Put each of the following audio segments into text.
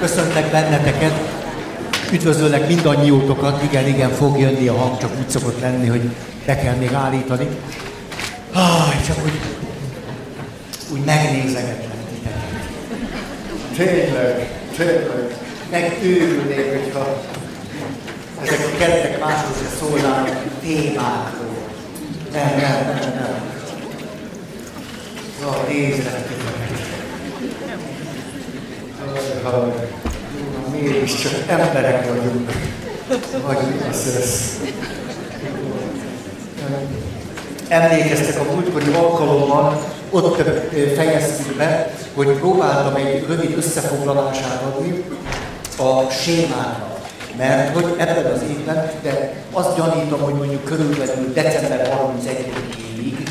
Köszöntek benneteket. Üdvözöllek mindannyiótokat. Igen, igen, fog jönni a hang, csak úgy szokott lenni, hogy be kell még állítani. Ah, csak úgy, úgy megnézegetlek titeket. Tényleg, tényleg. Megőrülnék, hogyha ezek a keretek máshoz se szólnának témákról. Nem, nem, nem, nem. Na, nézzetek Mégiscsak emberek vagyunk. Vagy mi az ez? Emlékeztek a múltkori alkalommal, ott fejeztük be, hogy próbáltam egy rövid összefoglalását adni a sémának. Mert hogy ebben az évben, de azt gyanítom, hogy mondjuk körülbelül december 31-ig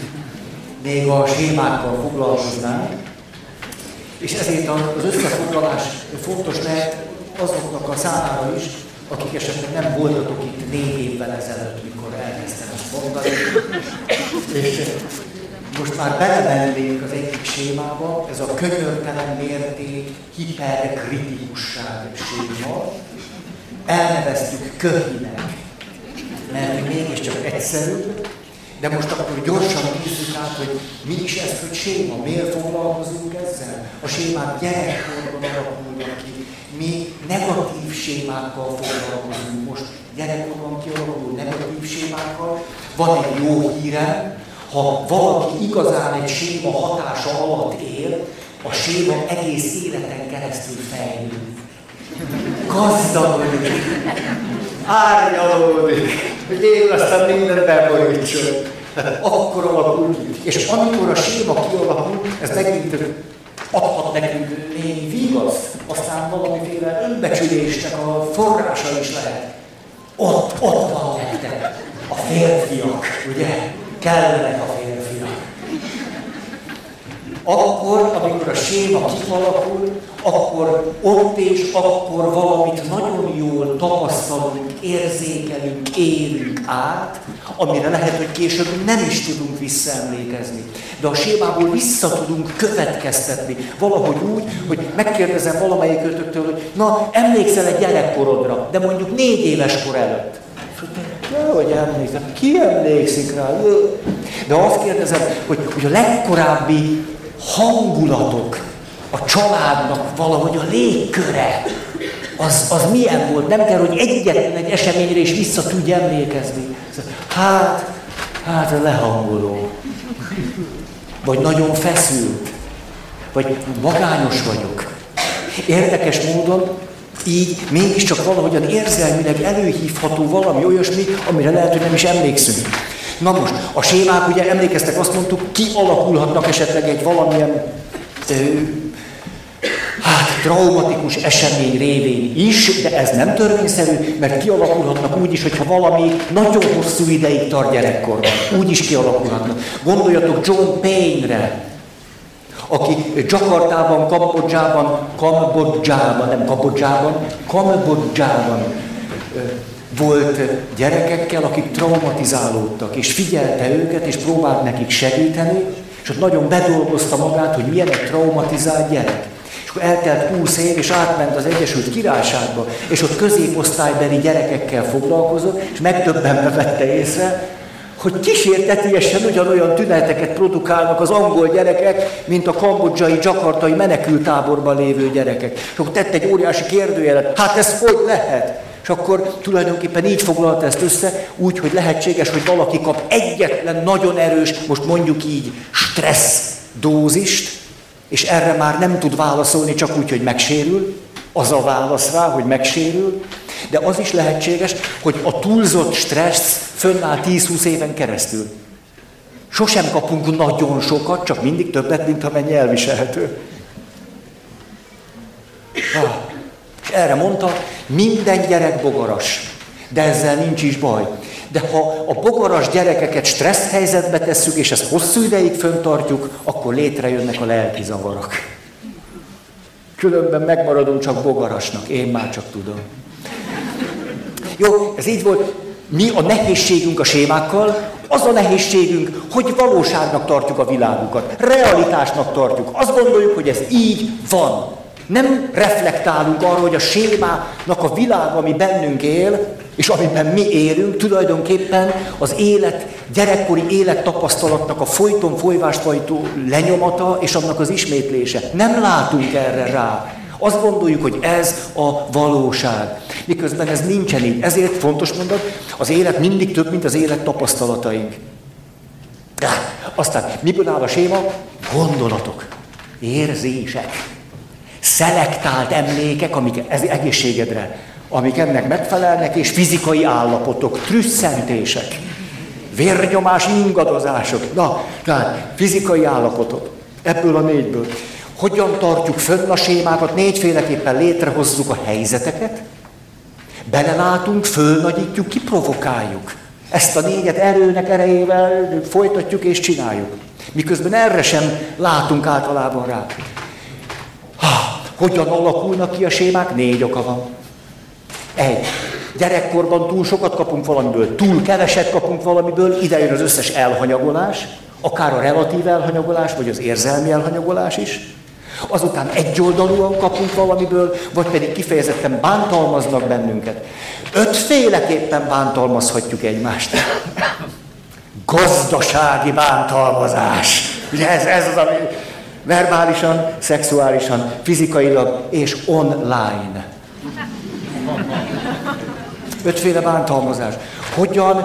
még a sémákkal foglalkoznánk, és ezért az összefoglalás fontos lehet azoknak a számára is, akik esetleg nem voltatok itt négy évvel ezelőtt, mikor elkezdtem ezt mondani. És most már belemennénk az egyik sémába, ez a könyörtelen mérték hiperkritikusság séma. Elneveztük köhinek, mert mégiscsak egyszerű, de most akkor gyorsan nézzük át, hogy mi is ez, hogy séma, miért foglalkozunk ezzel? A sémák gyerekkorban alakulnak ki. Mi negatív sémákkal foglalkozunk most. Gyerekkorban kialakuló negatív sémákkal. Van egy jó hírem, ha valaki igazán egy séma hatása alatt él, a séma egész életen keresztül fejlődik. Gazdagodik, árnyalódik, hogy én aztán mindent beborítson. Akkor alakul. És amikor a séma kialakul, ez megint adhat nekünk némi vigaszt, aztán valamiféle önbecsülésnek a forrása is lehet. Ott, ott van nektek a férfiak, ugye? Kellenek a férfiak. Akkor, amikor a séma kialakul, akkor ott és akkor valamit nagyon jól tapasztalunk, érzékelünk, élünk át, amire lehet, hogy később nem is tudunk visszaemlékezni. De a sémából vissza tudunk következtetni. Valahogy úgy, hogy megkérdezem valamelyik ötöktől, hogy na, emlékszel egy gyerekkorodra, de mondjuk négy éves kor előtt. hogy emlékszem. Ki emlékszik rá? De azt kérdezem, hogy, hogy a legkorábbi hangulatok, a családnak valahogy a légköre, az, az milyen volt? Nem kell, hogy egyetlen egy eseményre is vissza tudj emlékezni. Hát, hát lehangoló. Vagy nagyon feszült. Vagy magányos vagyok. Érdekes módon így mégiscsak valahogyan érzelmileg előhívható valami olyasmi, amire lehet, hogy nem is emlékszünk. Na most, a sémák, ugye emlékeztek, azt mondtuk, kialakulhatnak esetleg egy valamilyen hát, traumatikus esemény révén is, de ez nem törvényszerű, mert kialakulhatnak úgy is, hogyha valami nagyon hosszú ideig tart gyerekkorban. Úgy is kialakulhatnak. Gondoljatok John Payne-re, aki Jakartában, Kambodzsában, Kambodzsában, nem Kambodzsában, Kambodzsában volt gyerekekkel, akik traumatizálódtak, és figyelte őket, és próbált nekik segíteni, és ott nagyon bedolgozta magát, hogy milyen egy traumatizált gyerek. És akkor eltelt 20 év, és átment az Egyesült Királyságba, és ott középosztálybeli gyerekekkel foglalkozott, és megtöbbenve vette észre, hogy kísértetiesen ugyanolyan tüneteket produkálnak az angol gyerekek, mint a kambodzsai, jakartai menekültáborban lévő gyerekek. És akkor tett egy óriási kérdőjelet, hát ez hogy lehet? És akkor tulajdonképpen így foglalta ezt össze, úgy, hogy lehetséges, hogy valaki kap egyetlen nagyon erős, most mondjuk így, stressz dózist, és erre már nem tud válaszolni, csak úgy, hogy megsérül, az a válasz rá, hogy megsérül, de az is lehetséges, hogy a túlzott stressz fönnáll 10-20 éven keresztül. Sosem kapunk nagyon sokat, csak mindig többet, mint amennyi elviselhető. Ah, és erre mondta, minden gyerek bogaras, de ezzel nincs is baj. De ha a bogaras gyerekeket stressz helyzetbe tesszük, és ezt hosszú ideig föntartjuk, akkor létrejönnek a lelki zavarok. Különben megmaradunk csak bogarasnak, én már csak tudom. Jó, ez így volt. Mi a nehézségünk a sémákkal? Az a nehézségünk, hogy valóságnak tartjuk a világukat, realitásnak tartjuk. Azt gondoljuk, hogy ez így van. Nem reflektálunk arra, hogy a sémának a világ, ami bennünk él, és amiben mi élünk, tulajdonképpen az élet, gyerekkori élettapasztalatnak a folyton folyvást folytó lenyomata és annak az ismétlése. Nem látunk erre rá. Azt gondoljuk, hogy ez a valóság. Miközben ez nincsen így. Ezért fontos mondat, az élet mindig több, mint az élet tapasztalataink. Aztán miből áll a séma? Gondolatok, érzések, szelektált emlékek, amik ez egészségedre, amik ennek megfelelnek, és fizikai állapotok, trüsszentések, vérnyomás, ingadozások. Na, tehát fizikai állapotok. Ebből a négyből. Hogyan tartjuk fönn a sémákat? Négyféleképpen létrehozzuk a helyzeteket, belelátunk, fölnagyítjuk, kiprovokáljuk. Ezt a négyet erőnek erejével folytatjuk és csináljuk. Miközben erre sem látunk általában rá. Hogyan alakulnak ki a sémák? Négy oka van. Egy. Gyerekkorban túl sokat kapunk valamiből, túl keveset kapunk valamiből, ide jön az összes elhanyagolás, akár a relatív elhanyagolás, vagy az érzelmi elhanyagolás is. Azután egyoldalúan kapunk valamiből, vagy pedig kifejezetten bántalmaznak bennünket. Ötféleképpen bántalmazhatjuk egymást. Gazdasági bántalmazás. Ugye ez, ez az, ami verbálisan, szexuálisan, fizikailag és online. Ötféle bántalmazás. Hogyan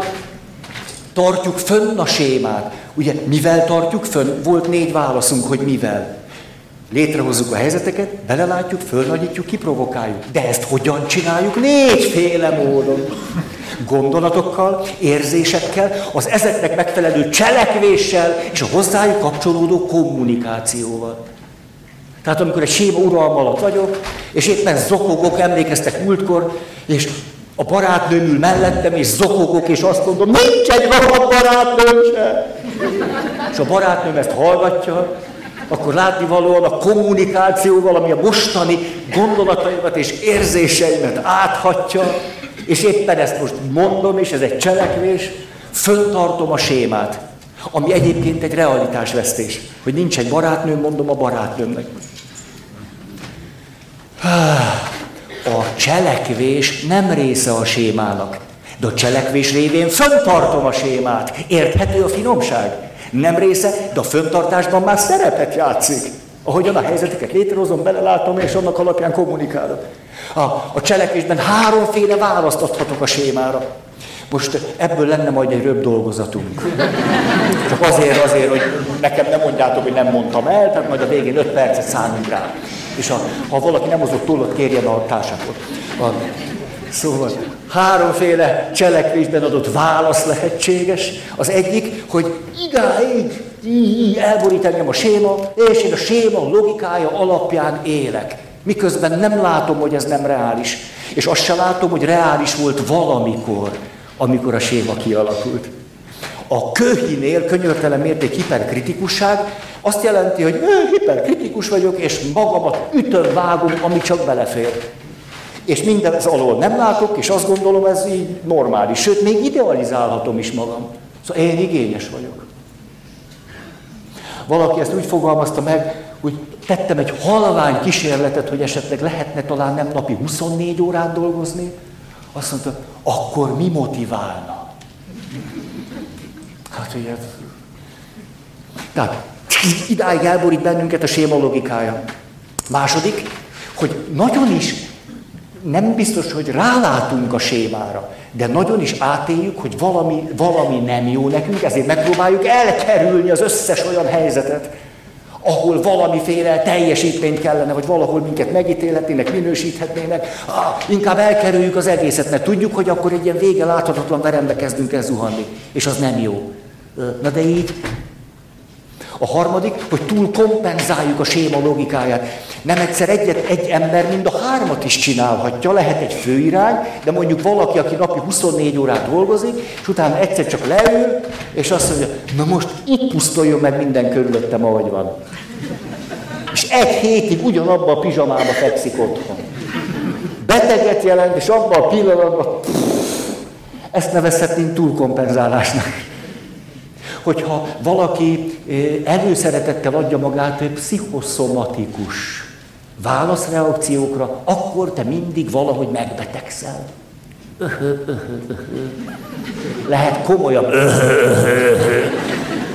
tartjuk fönn a sémát? Ugye, mivel tartjuk fönn? Volt négy válaszunk, hogy mivel. Létrehozzuk a helyzeteket, belelátjuk, fölnagyítjuk, kiprovokáljuk. De ezt hogyan csináljuk? Négyféle módon. Gondolatokkal, érzésekkel, az ezeknek megfelelő cselekvéssel és a hozzájuk kapcsolódó kommunikációval. Tehát amikor egy séma uralma alatt vagyok, és éppen zokogok, emlékeztek múltkor, és a barátnőm ül mellettem, és zokogok, és azt mondom, nincs egy rohadt barátnőm se. És a barátnőm ezt hallgatja, akkor látni valóan a kommunikációval, ami a mostani gondolataimat és érzéseimet áthatja, és éppen ezt most mondom, és ez egy cselekvés, föntartom a sémát, ami egyébként egy realitásvesztés, hogy nincs egy barátnőm, mondom a barátnőmnek. A cselekvés nem része a sémának, de a cselekvés révén föntartom a sémát. Érthető a finomság? Nem része, de a föntartásban már szerepet játszik. Ahogyan a helyzeteket létrehozom, belelátom, és annak alapján kommunikálok. A, a cselekvésben háromféle választ adhatok a sémára. Most ebből lenne majd egy röbb dolgozatunk. Csak azért, azért, hogy nekem nem mondjátok, hogy nem mondtam el, tehát majd a végén öt percet szánunk rá. És ha, ha valaki nem hozott túl, kérjen a társákot. A, szóval háromféle cselekvésben adott válasz lehetséges. Az egyik, hogy idáig elborít engem a séma, és én a séma logikája alapján élek. Miközben nem látom, hogy ez nem reális. És azt se látom, hogy reális volt valamikor, amikor a séma kialakult. A köhinél könyörtelen mérték hiperkritikusság azt jelenti, hogy hiperkritikus vagyok, és magamat ütöm, vágom, ami csak belefér. És minden ez alól nem látok, és azt gondolom, ez így normális. Sőt, még idealizálhatom is magam. Szóval én igényes vagyok. Valaki ezt úgy fogalmazta meg, hogy tettem egy halvány kísérletet, hogy esetleg lehetne talán nem napi 24 órát dolgozni. Azt mondta, akkor mi motiválna? Hát ugye, tehát idáig elborít bennünket a séma logikája. Második, hogy nagyon is nem biztos, hogy rálátunk a sémára, de nagyon is átéljük, hogy valami, valami nem jó nekünk, ezért megpróbáljuk elkerülni az összes olyan helyzetet, ahol valamiféle teljesítményt kellene, vagy valahol minket megítélhetnének, minősíthetnének, ah, inkább elkerüljük az egészet, mert tudjuk, hogy akkor egy ilyen vége láthatatlan verembe kezdünk el zuhanni, és az nem jó. Na de így a harmadik, hogy túl kompenzáljuk a séma logikáját. Nem egyszer egyet, egy ember mind a hármat is csinálhatja, lehet egy főirány, de mondjuk valaki, aki napi 24 órát dolgozik, és utána egyszer csak leül, és azt mondja, na most itt pusztuljon meg minden körülöttem, ahogy van. És egy hétig ugyanabban a pizsamába fekszik otthon. Beteget jelent, és abban a pillanatban pff, ezt nevezhetnénk túlkompenzálásnak hogyha valaki előszeretettel adja magát, pszichoszomatikus. válaszreakciókra, akkor te mindig valahogy megbetegszel. Lehet komolyabb.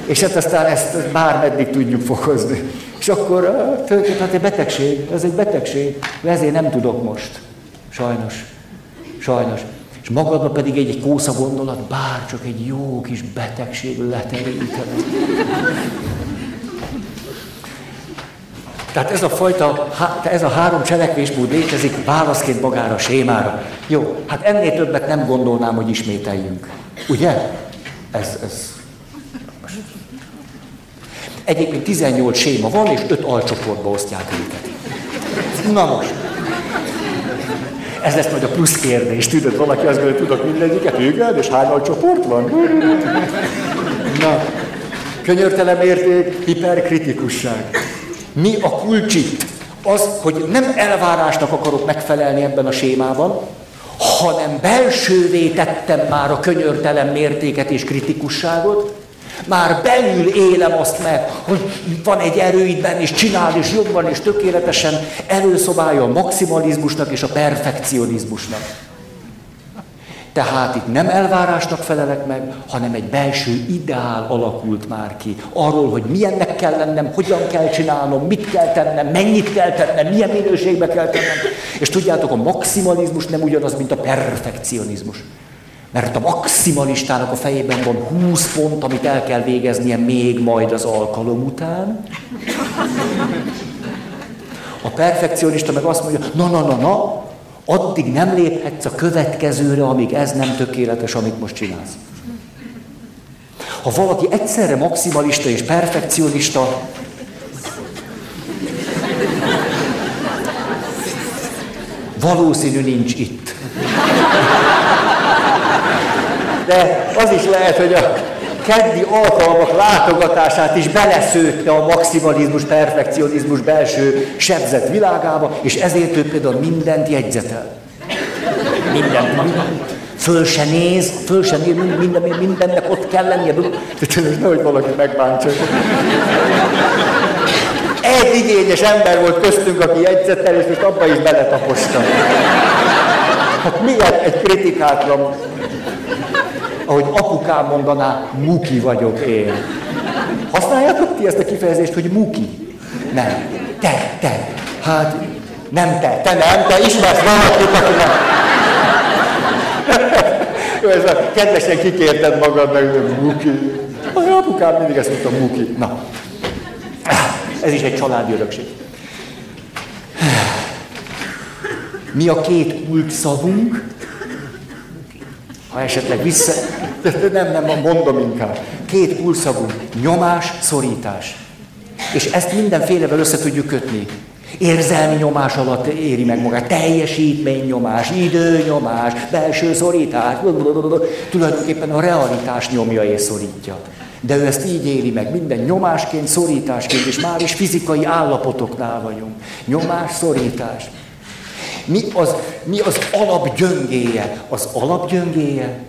És hát aztán ezt bármeddig tudjuk fokozni. És akkor tulajdonképpen hát egy betegség, ez egy betegség, ezért nem tudok most. Sajnos. Sajnos. És magadban pedig egy, egy kósza gondolat, bár csak egy jó kis betegség leterítene. Tehát ez a fajta, ez a három cselekvésmód létezik válaszként magára a sémára. Jó, hát ennél többet nem gondolnám, hogy ismételjünk. Ugye? Ez, ez. Egyébként 18 séma van, és 5 alcsoportba osztják őket. Na most. Ez lesz majd a plusz kérdés. Tudod, valaki azt gondolja, tudok mindegyiket, igen, és hány alcsoport van? Na, könyörtelen érték, hiperkritikusság. Mi a kulcsi? Az, hogy nem elvárásnak akarok megfelelni ebben a sémában, hanem belsővé tettem már a könyörtelen mértéket és kritikusságot, már belül élem azt meg, hogy van egy erőidben, és csinál, és jobban, és tökéletesen előszobálja a maximalizmusnak és a perfekcionizmusnak. Tehát itt nem elvárásnak felelek meg, hanem egy belső ideál alakult már ki. Arról, hogy milyennek kell lennem, hogyan kell csinálnom, mit kell tennem, mennyit kell tennem, milyen minőségbe kell tennem. És tudjátok, a maximalizmus nem ugyanaz, mint a perfekcionizmus. Mert a maximalistának a fejében van 20 pont, amit el kell végeznie még majd az alkalom után. A perfekcionista meg azt mondja, na, na, na, na, addig nem léphetsz a következőre, amíg ez nem tökéletes, amit most csinálsz. Ha valaki egyszerre maximalista és perfekcionista, valószínű nincs itt. De az is lehet, hogy a keddi alkalmak látogatását is beleszőtte a maximalizmus, perfekcionizmus belső sebzett világába, és ezért ő például mindent jegyzetel. Mindent, mindent. Föl se néz, föl se néz, minden, mindennek ott kell lennie. Nehogy valaki megbántsa. Egy igényes ember volt köztünk, aki jegyzettel, és most abba is beletapostam. Hát milyen egy kritikátlan ahogy apukám mondaná, muki vagyok én. Használjátok ti ezt a kifejezést, hogy muki? Nem. Te, te. Hát nem te, te nem, te ismersz valakit, aki nem. Jó, ez a kedvesen kikérted magad, meg muki. Az apukám mindig ezt mondta, muki. Na. Ez is egy családi örökség. Mi a két kult? Ha esetleg vissza... Nem, nem, mondom inkább. Két kulszavú. Nyomás, szorítás. És ezt mindenfélevel össze tudjuk kötni. Érzelmi nyomás alatt éri meg magát, teljesítménynyomás, időnyomás, belső szorítás, tulajdonképpen a realitás nyomja és szorítja. De ő ezt így éli meg, minden nyomásként, szorításként, és már is fizikai állapotoknál vagyunk. Nyomás, szorítás. Mi az, mi az alapgyöngéje? Az alapgyöngéje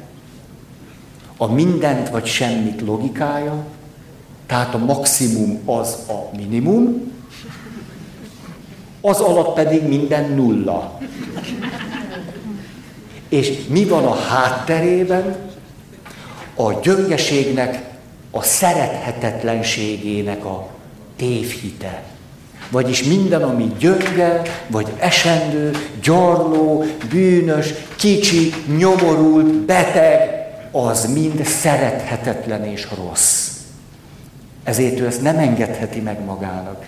a mindent vagy semmit logikája, tehát a maximum az a minimum, az alatt pedig minden nulla. És mi van a hátterében? A gyöngeségnek, a szerethetetlenségének a tévhite. Vagyis minden, ami gyönge, vagy esendő, gyarló, bűnös, kicsi, nyomorult, beteg, az mind szerethetetlen és rossz. Ezért ő ezt nem engedheti meg magának.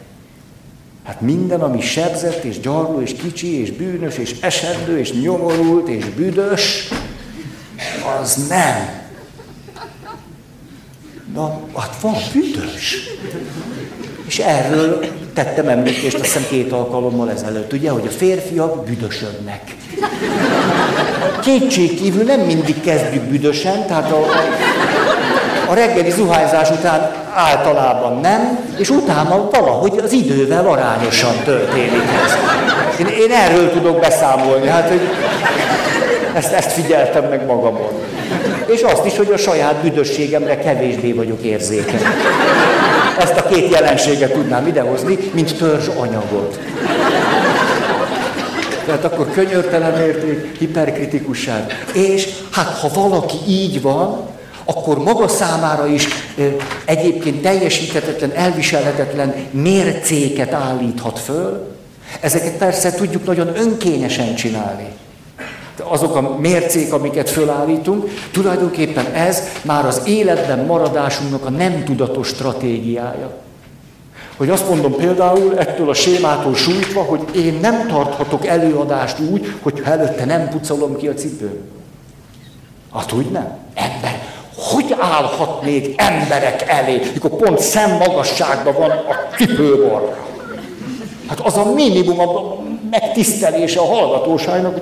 Hát minden, ami sebzett, és gyarló, és kicsi, és bűnös, és esendő, és nyomorult, és büdös, az nem. Na, hát van büdös. És erről tettem említést, azt hiszem két alkalommal ezelőtt, ugye, hogy a férfiak büdösödnek. Kétség kívül nem mindig kezdjük büdösen, tehát a, a reggeli zuhányzás után általában nem, és utána valahogy az idővel arányosan történik ez. Én, én erről tudok beszámolni, hát hogy ezt, ezt figyeltem meg magamon. És azt is, hogy a saját büdösségemre kevésbé vagyok érzékeny. Ezt a két jelenséget tudnám idehozni, mint törzs anyagot. Tehát akkor könyörtelen érték, hiperkritikusság. És hát ha valaki így van, akkor maga számára is egyébként teljesíthetetlen, elviselhetetlen mércéket állíthat föl. Ezeket persze tudjuk nagyon önkényesen csinálni. Azok a mércék, amiket fölállítunk, tulajdonképpen ez már az életben maradásunknak a nem tudatos stratégiája. Hogy azt mondom például ettől a sémától sújtva, hogy én nem tarthatok előadást úgy, hogy előtte nem pucolom ki a cipőm. Hát úgy nem. Ember, hogy állhat még emberek elé, mikor pont szemmagasságban van a cipőborra? Hát az a minimum a megtisztelése a hallgatóságnak.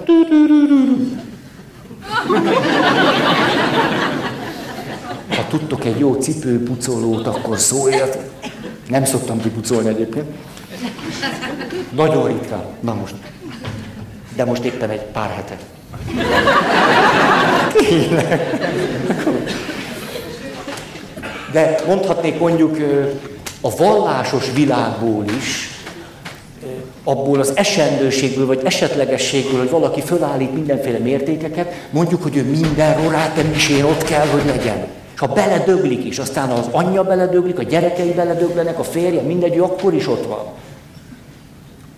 Ha tudtok egy jó cipőpucolót, akkor szóljatok. Nem szoktam kipucolni egyébként. Nagyon ritkán. Na most. De most éppen egy pár hete. De mondhatnék mondjuk a vallásos világból is, abból az esendőségből, vagy esetlegességből, hogy valaki fölállít mindenféle mértékeket, mondjuk, hogy ő minden rorátem is én ott kell, hogy legyen. És ha beledöglik is, aztán az anyja beledöglik, a gyerekei beledöglenek, a férje, mindegy, ő akkor is ott van.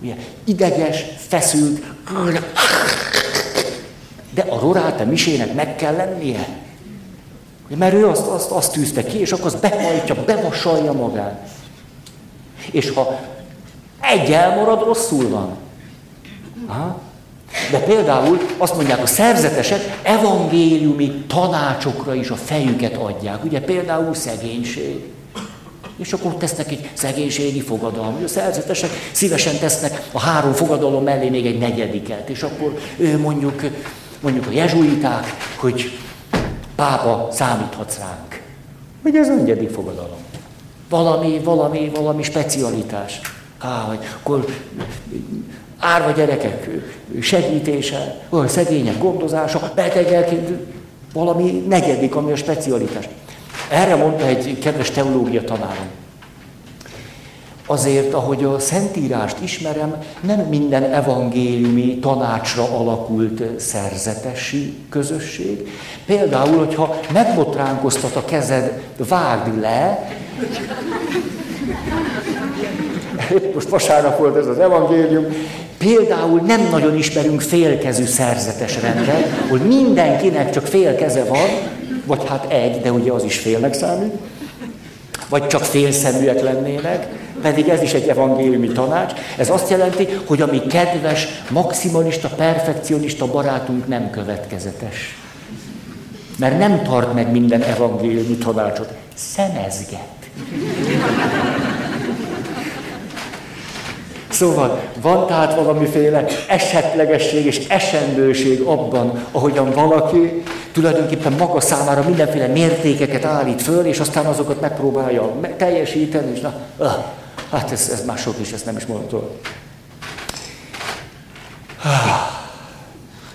Ugye, ideges, feszült, de a roráte misének meg kell lennie. Mert ő azt, azt, azt tűzte ki, és akkor azt behajtja, bevasalja magát. És ha egy elmarad, rosszul van. Aha. De például azt mondják, a szerzetesek evangéliumi tanácsokra is a fejüket adják. Ugye például szegénység. És akkor tesznek egy szegénységi fogadalmat. A szerzetesek szívesen tesznek a három fogadalom mellé még egy negyediket. És akkor ő mondjuk, mondjuk a jezsuiták, hogy pápa számíthatsz ránk. Hogy ez a negyedik fogadalom. Valami, valami, valami specialitás. Á, vagy akkor árva gyerekek segítése, olyan szegények gondozása, betegek, valami negyedik, ami a specialitás. Erre mondta egy kedves teológia tanárom. Azért, ahogy a Szentírást ismerem, nem minden evangéliumi tanácsra alakult szerzetesi közösség. Például, hogyha megbotránkoztat a kezed, vágd le, most vasárnap volt ez az evangélium, például nem nagyon ismerünk félkezű szerzetes rendet, hogy mindenkinek csak fél keze van, vagy hát egy, de ugye az is félnek számít, vagy csak félszeműek lennének, pedig ez is egy evangéliumi tanács. Ez azt jelenti, hogy ami kedves, maximalista, perfekcionista barátunk nem következetes. Mert nem tart meg minden evangéliumi tanácsot. Szemezget. Szóval van tehát valamiféle esetlegesség és esendőség abban, ahogyan valaki tulajdonképpen maga számára mindenféle mértékeket állít föl, és aztán azokat megpróbálja teljesíteni, és na, öh, hát ez, ez már sok is, ezt nem is mondom.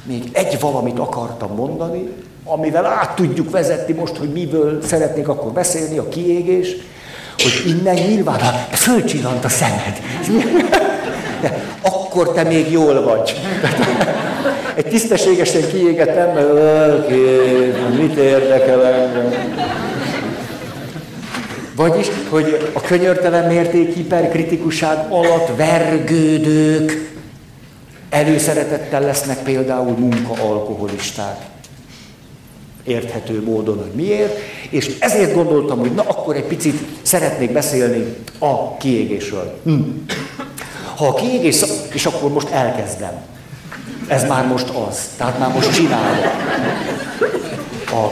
Még egy valamit akartam mondani, amivel át tudjuk vezetni most, hogy miből szeretnék akkor beszélni, a kiégés, hogy innen nyilván fölcsillant a szemed. Akkor te még jól vagy. Egy tisztességesen kiégett ember, mit érdekel engem? Vagyis, hogy a könyörtelen mérték hiperkritikuság alatt vergődők előszeretettel lesznek például munkaalkoholisták érthető módon, hogy miért, és ezért gondoltam, hogy na akkor egy picit szeretnék beszélni a kiégésről. Hm. Ha a kiégés, és akkor most elkezdem. Ez már most az, tehát már most csinálom. A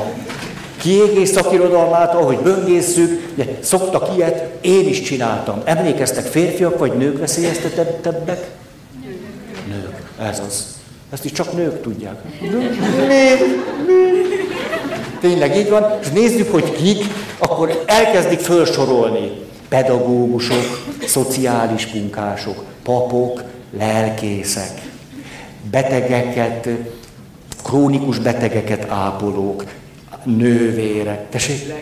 kiégés szakirodalmát, ahogy böngészszük, ugye, szoktak ilyet, én is csináltam. Emlékeztek, férfiak vagy nők veszélyeztetettebbek? Nők. Nők, ez az. Ezt is csak nők tudják. Nők. Tényleg így van, és nézzük, hogy kik, akkor elkezdik felsorolni. Pedagógusok, szociális munkások, papok, lelkészek, betegeket, krónikus betegeket ápolók, nővérek. Tessék?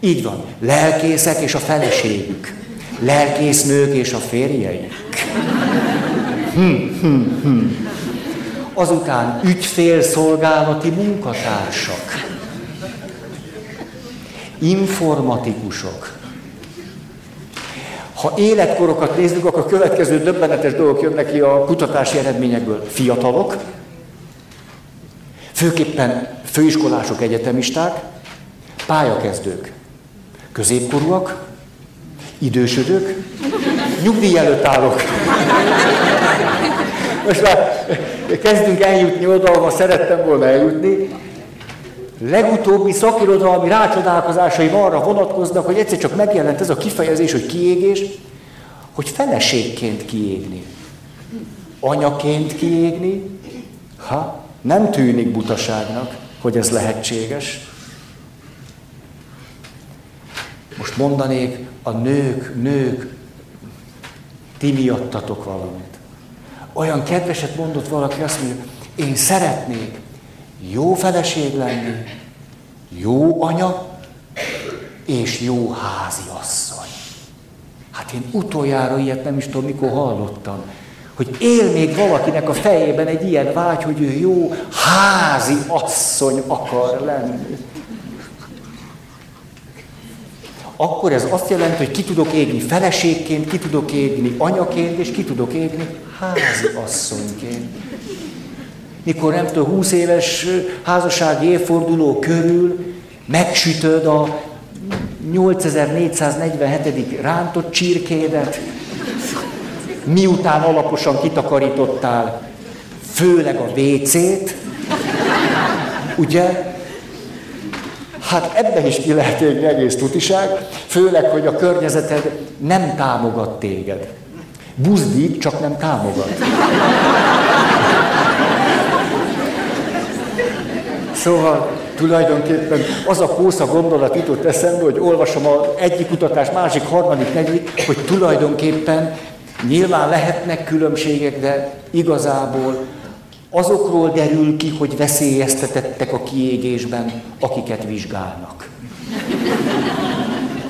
Így van. Lelkészek és a feleségük. Lelkésznők és a férjeik. Hm, hm, hm. Azután ügyfélszolgálati munkatársak, informatikusok. Ha életkorokat nézzük, akkor a következő döbbenetes dolgok jönnek ki a kutatási eredményekből. Fiatalok, főképpen főiskolások, egyetemisták, pályakezdők, középkorúak, idősödők, nyugdíj előtt állok. Most már kezdünk eljutni oda, ahol szerettem volna eljutni. Legutóbbi szakirodalmi rácsodálkozásai arra vonatkoznak, hogy egyszer csak megjelent ez a kifejezés, hogy kiégés, hogy feleségként kiégni. Anyaként kiégni, ha nem tűnik butaságnak, hogy ez lehetséges. Most mondanék, a nők, nők, ti miattatok valamit. Olyan kedveset mondott valaki, azt mondja, én szeretnék jó feleség lenni, jó anya, és jó háziasszony. Hát én utoljára ilyet nem is tudom, mikor hallottam. Hogy él még valakinek a fejében egy ilyen vágy, hogy ő jó házi asszony akar lenni. Akkor ez azt jelenti, hogy ki tudok égni feleségként, ki tudok égni anyaként, és ki tudok égni házi asszonyként. Mikor nem tudom, 20 éves házassági évforduló körül megsütöd a 8447. rántott csirkédet, miután alaposan kitakarítottál, főleg a WC-t, ugye? Hát ebben is ki lehet égni egész tutiság, főleg, hogy a környezeted nem támogat téged. Buzdít, csak nem támogat. Szóval tulajdonképpen az a kósza gondolat jutott eszembe, hogy olvasom a egyik kutatás, másik, harmadik, negyedik, hogy tulajdonképpen nyilván lehetnek különbségek, de igazából azokról derül ki, hogy veszélyeztetettek a kiégésben, akiket vizsgálnak.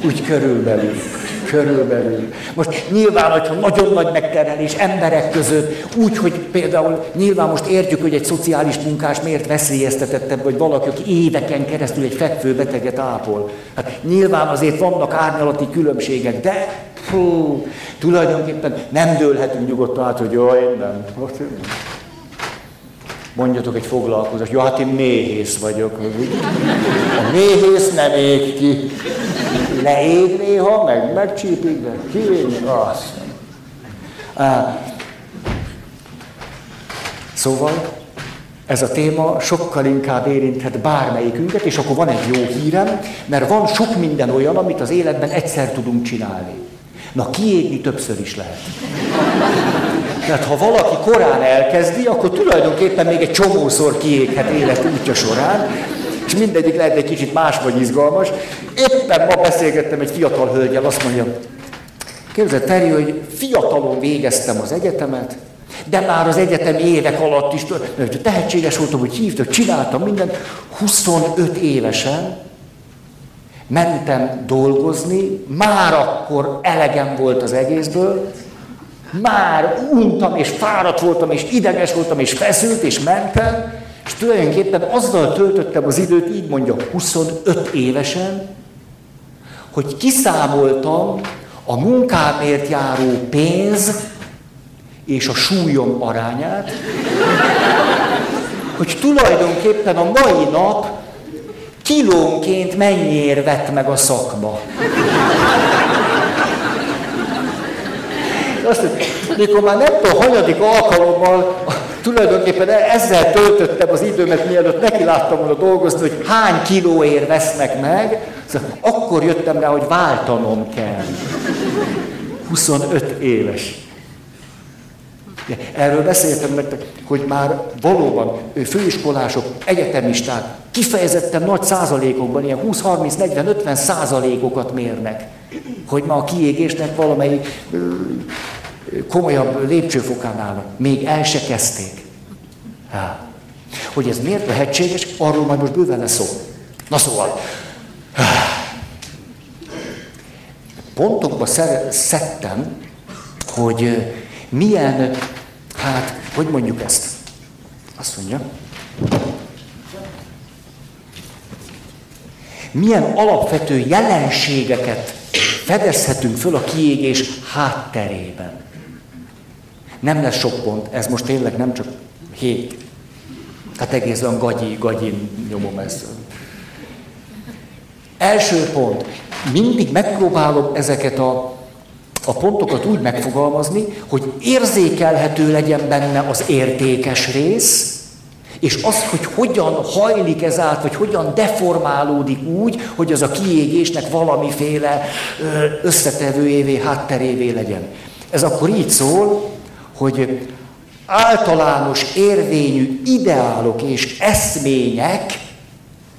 Úgy körülbelül. Körülbelül. Most nyilván, hogyha nagyon nagy megterhelés emberek között, úgy, hogy például nyilván most értjük, hogy egy szociális munkás miért veszélyeztetettebb, vagy valaki, aki éveken keresztül egy fekvő beteget ápol. Hát nyilván azért vannak árnyalati különbségek, de fú, tulajdonképpen nem dőlhetünk nyugodtan át, hogy jaj, nem. Mondjatok egy foglalkozást. Jó, hát én méhész vagyok. A méhész nem ég ki. Leég néha, meg megcsípik, de kiég, azt. Szóval ez a téma sokkal inkább érinthet bármelyikünket, és akkor van egy jó hírem, mert van sok minden olyan, amit az életben egyszer tudunk csinálni. Na, kiégni többször is lehet. Tehát ha valaki korán elkezdi, akkor tulajdonképpen még egy csomószor kiéghet élet útja során, és mindegyik lehet egy kicsit más vagy izgalmas. Éppen ma beszélgettem egy fiatal hölgyel, azt mondja, képzeld Feri, hogy fiatalon végeztem az egyetemet, de már az egyetemi évek alatt is tehetséges voltam, hogy hívtak, csináltam mindent. 25 évesen mentem dolgozni, már akkor elegem volt az egészből, már untam, és fáradt voltam, és ideges voltam, és feszült, és mentem, és tulajdonképpen azzal töltöttem az időt, így mondja, 25 évesen, hogy kiszámoltam a munkámért járó pénz és a súlyom arányát, hogy tulajdonképpen a mai nap kilónként mennyiért vett meg a szakma. Azt, mikor már nem tudom, hanyadik alkalommal tulajdonképpen ezzel töltöttem az időmet, mielőtt neki láttam volna dolgozni, hogy hány kilóért vesznek meg, szóval akkor jöttem rá, hogy váltanom kell. 25 éves. Erről beszéltem nektek, hogy már valóban főiskolások, egyetemisták kifejezetten nagy százalékokban, ilyen 20, 30, 40, 50 százalékokat mérnek, hogy ma a kiégésnek valamelyik komolyabb lépcsőfokán állnak. Még el se kezdték. Há. Hogy ez miért lehetséges, arról majd most bőven lesz szó. Na szóval, pontokba szedtem, hogy milyen Hát, hogy mondjuk ezt? Azt mondja. Milyen alapvető jelenségeket fedezhetünk föl a kiégés hátterében. Nem lesz sok pont, ez most tényleg nem csak hét. Hát egész olyan gagyi, gagyin nyomom ezt. Első pont. Mindig megpróbálom ezeket a, a pontokat úgy megfogalmazni, hogy érzékelhető legyen benne az értékes rész, és az, hogy hogyan hajlik ez át, vagy hogyan deformálódik úgy, hogy az a kiégésnek valamiféle összetevőjévé, hátterévé legyen. Ez akkor így szól, hogy általános érvényű ideálok és eszmények,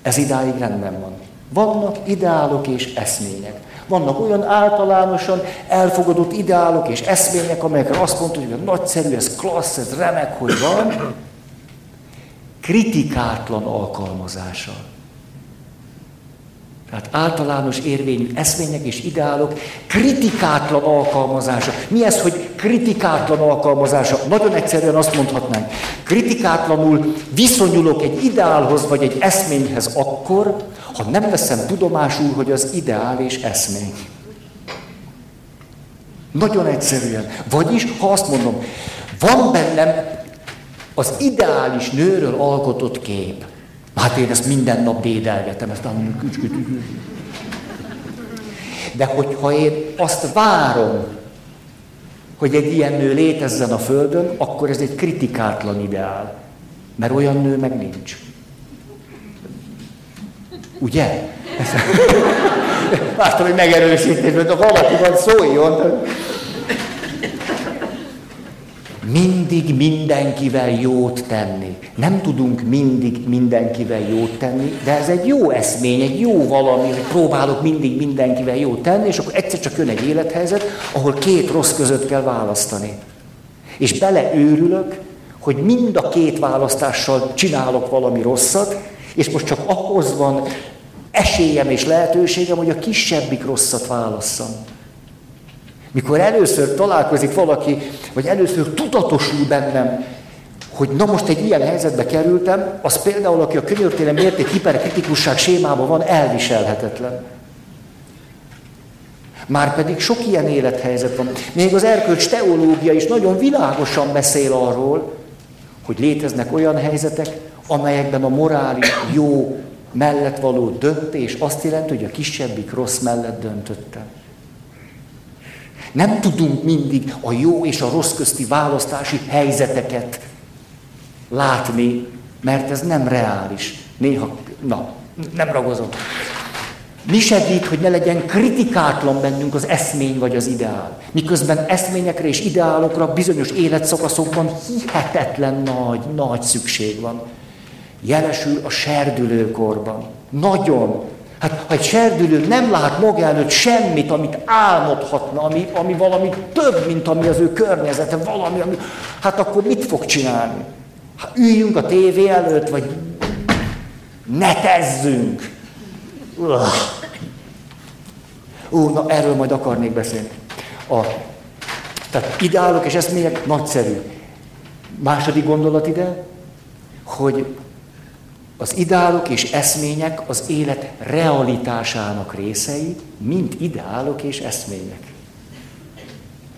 ez idáig rendben van. Vannak ideálok és eszmények. Vannak olyan általánosan elfogadott ideálok és eszmények, amelyekre azt mondtuk, hogy nagyszerű, ez klassz, ez remek, hogy van, kritikátlan alkalmazása. Tehát általános érvényű eszmények és ideálok kritikátlan alkalmazása. Mi ez, hogy kritikátlan alkalmazása? Nagyon egyszerűen azt mondhatnánk. Kritikátlanul viszonyulok egy ideálhoz vagy egy eszményhez akkor, ha nem veszem tudomásul, hogy az ideál és eszmény. Nagyon egyszerűen. Vagyis, ha azt mondom, van bennem az ideális nőről alkotott kép. Hát én ezt minden nap dédelgetem, ezt a De hogyha én azt várom, hogy egy ilyen nő létezzen a Földön, akkor ez egy kritikátlan ideál. Mert olyan nő meg nincs. Ugye? Láttam, hogy megerősítés, mert ha valaki van, szóljon. Mindig mindenkivel jót tenni. Nem tudunk mindig mindenkivel jót tenni, de ez egy jó eszmény, egy jó valami, hogy próbálok mindig mindenkivel jót tenni, és akkor egyszer csak jön egy élethelyzet, ahol két rossz között kell választani. És beleőrülök, hogy mind a két választással csinálok valami rosszat, és most csak ahhoz van esélyem és lehetőségem, hogy a kisebbik rosszat válasszam. Mikor először találkozik valaki, vagy először tudatosul bennem, hogy na most egy ilyen helyzetbe kerültem, az például, aki a könyörtélen mérték hiperkritikusság sémában van, elviselhetetlen. Márpedig sok ilyen élethelyzet van. Még az erkölcs teológia is nagyon világosan beszél arról, hogy léteznek olyan helyzetek, amelyekben a morális jó mellett való döntés azt jelenti, hogy a kisebbik rossz mellett döntöttem. Nem tudunk mindig a jó és a rossz közti választási helyzeteket látni, mert ez nem reális. Néha, na, nem ragozom. Mi segít, hogy ne legyen kritikátlan bennünk az eszmény vagy az ideál? Miközben eszményekre és ideálokra bizonyos életszakaszokban hihetetlen nagy, nagy szükség van. Jelesül a serdülőkorban. Nagyon. Hát ha egy serdülő nem lát maga előtt semmit, amit álmodhatna, ami, ami valami több, mint ami az ő környezete, valami, ami, hát akkor mit fog csinálni? Hát üljünk a tévé előtt, vagy netezzünk. Ú, na erről majd akarnék beszélni. A, tehát ideálok és eszmények nagyszerű. Második gondolat ide, hogy az ideálok és eszmények az élet realitásának részei, mint ideálok és eszmények.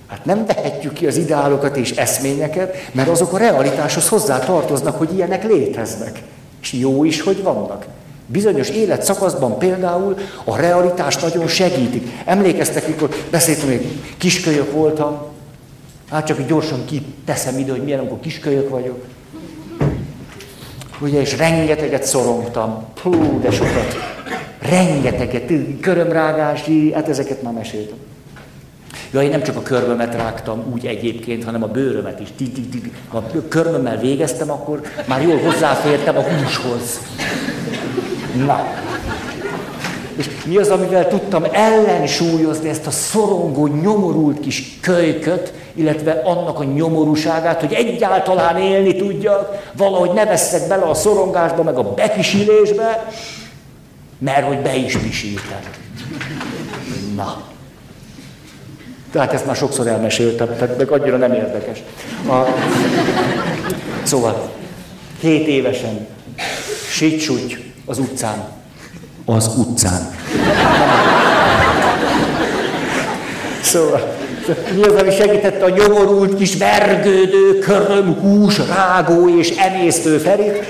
Hát nem vehetjük ki az ideálokat és eszményeket, mert azok a realitáshoz hozzá tartoznak, hogy ilyenek léteznek. És jó is, hogy vannak. Bizonyos életszakaszban például a realitás nagyon segítik. Emlékeztek, mikor beszéltem, hogy kiskölyök voltam, hát csak gyorsan kiteszem ide, hogy milyen, amikor kiskölyök vagyok. Ugye, és rengeteget szorongtam. Hú, de sokat. Rengeteget. Körömrágási, hát ezeket már meséltem. Ja, én nem csak a körmömet rágtam úgy egyébként, hanem a bőrömet is. Ha körmömmel végeztem, akkor már jól hozzáfértem a húshoz. Na. És mi az, amivel tudtam ellensúlyozni ezt a szorongó, nyomorult kis kölyköt, illetve annak a nyomorúságát, hogy egyáltalán élni tudjak, valahogy ne veszek bele a szorongásba, meg a bekisilésbe, mert hogy be is pisiltem. Na. Tehát ezt már sokszor elmeséltem, tehát meg annyira nem érdekes. A... Szóval, hét évesen, sítsúgy az utcán. Az utcán. Szóval, mi az, ami segítette a nyomorult kis vergődő, köröm, hús, rágó és emésztő Ferit?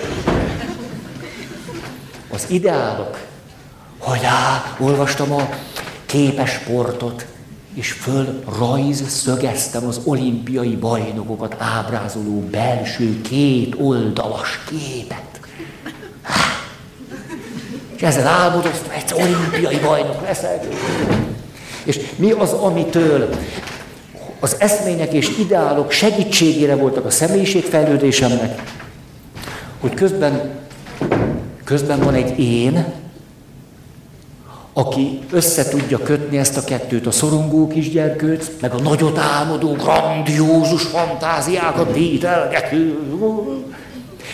Az ideálok. Hogy á, olvastam a képes sportot, és föl rajz szögeztem az olimpiai bajnokokat ábrázoló belső két oldalas képet. És ezzel álmodoztam, egy olimpiai bajnok leszek. És mi az, amitől az eszmények és ideálok segítségére voltak a személyiségfejlődésemnek, hogy közben, közben van egy én, aki össze tudja kötni ezt a kettőt, a szorongó kisgyerkőt, meg a nagyot álmodó, grandiózus fantáziákat vételgető.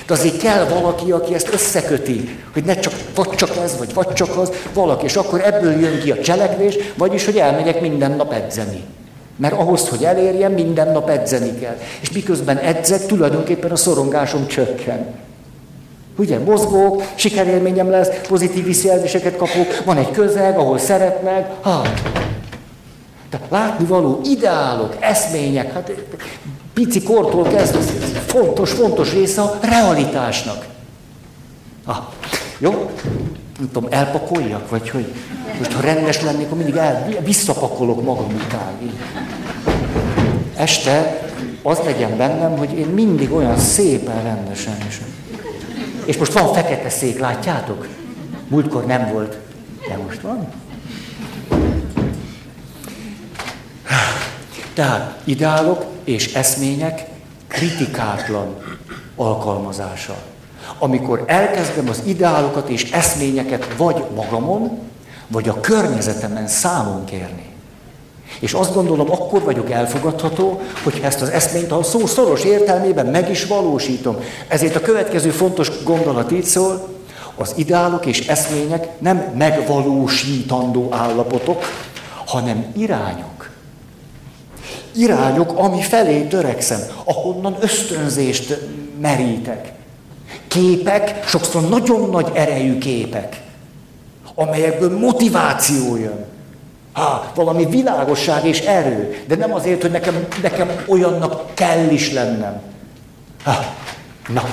De azért kell valaki, aki ezt összeköti, hogy ne csak vagy csak ez, vagy vagy csak az, valaki, és akkor ebből jön ki a cselekvés, vagyis, hogy elmegyek minden nap edzeni. Mert ahhoz, hogy elérjem, minden nap edzeni kell. És miközben edzek, tulajdonképpen a szorongásom csökken. Ugye, mozgok, sikerélményem lesz, pozitív visszajelzéseket kapok, van egy közeg, ahol szeretnek, ha. Tehát látni való ideálok, eszmények, hát pici kortól kezdve fontos, fontos része a realitásnak. Ah, jó? Nem tudom, elpakoljak, vagy hogy most ha rendes lennék, akkor mindig el, visszapakolok magam után. Este az legyen bennem, hogy én mindig olyan szépen rendesen is. És most van fekete szék, látjátok? Múltkor nem volt, de most van. Tehát ideálok és eszmények kritikátlan alkalmazása. Amikor elkezdem az ideálokat és eszményeket vagy magamon, vagy a környezetemen számon kérni. És azt gondolom, akkor vagyok elfogadható, hogyha ezt az eszményt a szó szoros értelmében meg is valósítom. Ezért a következő fontos gondolat így szól, az ideálok és eszmények nem megvalósítandó állapotok, hanem irányok. Irányok, ami felé törekszem, ahonnan ösztönzést merítek. Képek, sokszor nagyon nagy erejű képek, amelyekből motiváció jön. Ha, valami világosság és erő, de nem azért, hogy nekem, nekem olyannak kell is lennem. Ha, na,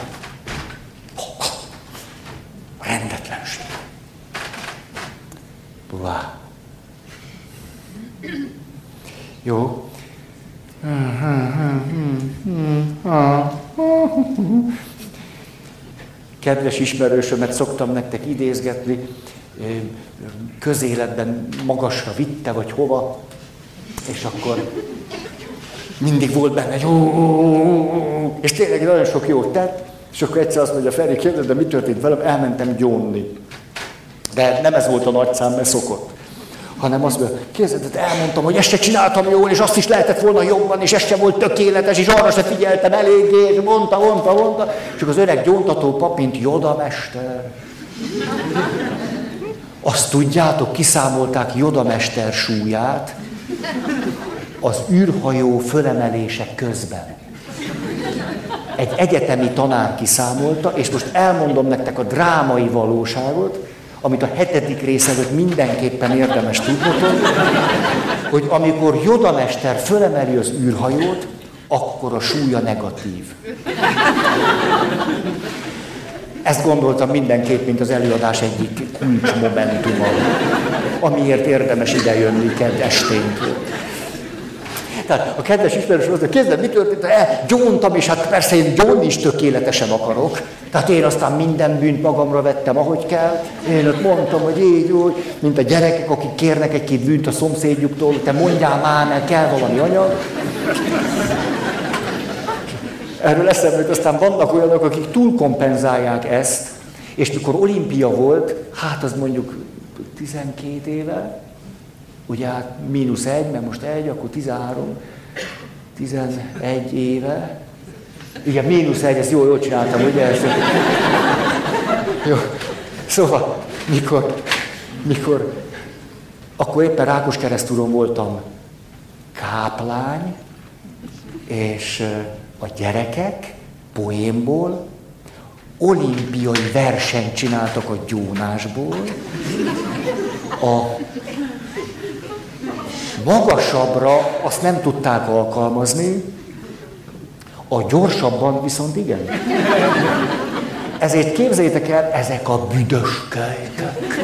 Kedves ismerősömet szoktam nektek idézgetni, közéletben magasra vitte, vagy hova, és akkor mindig volt benne, hogy és tényleg nagyon sok jót tett, és akkor egyszer azt mondja, Feri, kérdez, de mi történt velem? Elmentem gyónni. De nem ez volt a nagy szám, mert szokott. Hanem azt mondja, képzeld, elmondtam, hogy ezt se csináltam jól, és azt is lehetett volna jobban, és ez se volt tökéletes, és arra se figyeltem eléggé, és mondta, mondta, mondta. Csak az öreg gyóntató papint Joda mester. Azt tudjátok, kiszámolták Jodamester súlyát az űrhajó fölemelések közben. Egy egyetemi tanár kiszámolta, és most elmondom nektek a drámai valóságot, amit a hetedik rész előtt mindenképpen érdemes tudnotok, hogy amikor Jodamester fölemeli az űrhajót, akkor a súlya negatív. Ezt gondoltam mindenképp, mint az előadás egyik kulcsmomentuma, amiért érdemes idejönni kedd esténként. Tehát a kedves ismerős azt mondja, kezdve mi történt? E, gyóntam, és hát persze én gyónni is tökéletesen akarok. Tehát én aztán minden bűnt magamra vettem, ahogy kell. Én ott mondtam, hogy így úgy, mint a gyerekek, akik kérnek egy-két bűnt a szomszédjuktól, te mondjál már, mert kell valami anyag. Erről eszembe hogy aztán vannak olyanok, akik túlkompenzálják ezt, és mikor olimpia volt, hát az mondjuk 12 éve, ugye hát mínusz egy, mert most egy, akkor 13, 11 éve, igen, mínusz egy, ezt jól, jól csináltam, ugye? Ezt, jó. Szóval, mikor, mikor, akkor éppen Rákos keresztúron voltam káplány, és a gyerekek poénból olimpiai versenyt csináltak a gyónásból, a magasabbra azt nem tudták alkalmazni, a gyorsabban viszont igen. Ezért képzeljétek el, ezek a büdös kejtek.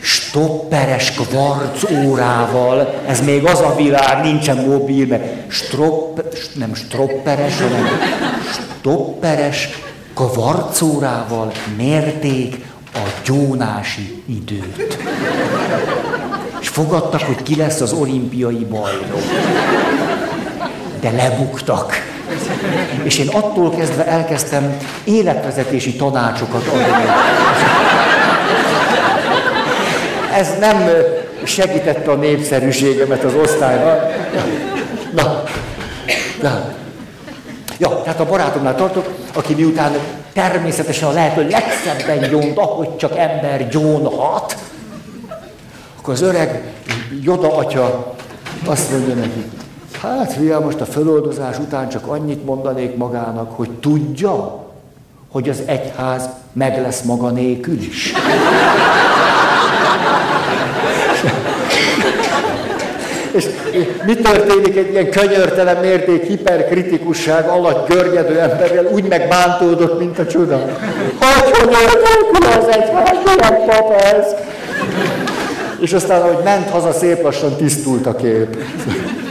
Stopperes kvarc órával, ez még az a világ, nincsen mobil, mert stropp, nem stropperes, hanem stopperes kvarc órával mérték a gyónási időt. Fogadtak, hogy ki lesz az olimpiai bajnok. De lebuktak. És én attól kezdve elkezdtem életvezetési tanácsokat adni. Ez nem segítette a népszerűségemet az osztályban. Na, na. Ja, tehát a barátomnál tartok, aki miután természetesen a lehető legszebben gyónt, ahogy csak ember gyónhat, akkor az öreg Joda atya azt mondja neki, hát fiam, most a föloldozás után csak annyit mondanék magának, hogy tudja, hogy az egyház meg lesz maga nélkül is. És mi történik egy ilyen könyörtelen mérték hiperkritikusság alatt görnyedő emberrel, úgy megbántódott, mint a csuda. Hogy hogy az egyház, milyen pap ez? És aztán, ahogy ment haza, szép lassan tisztult a kép.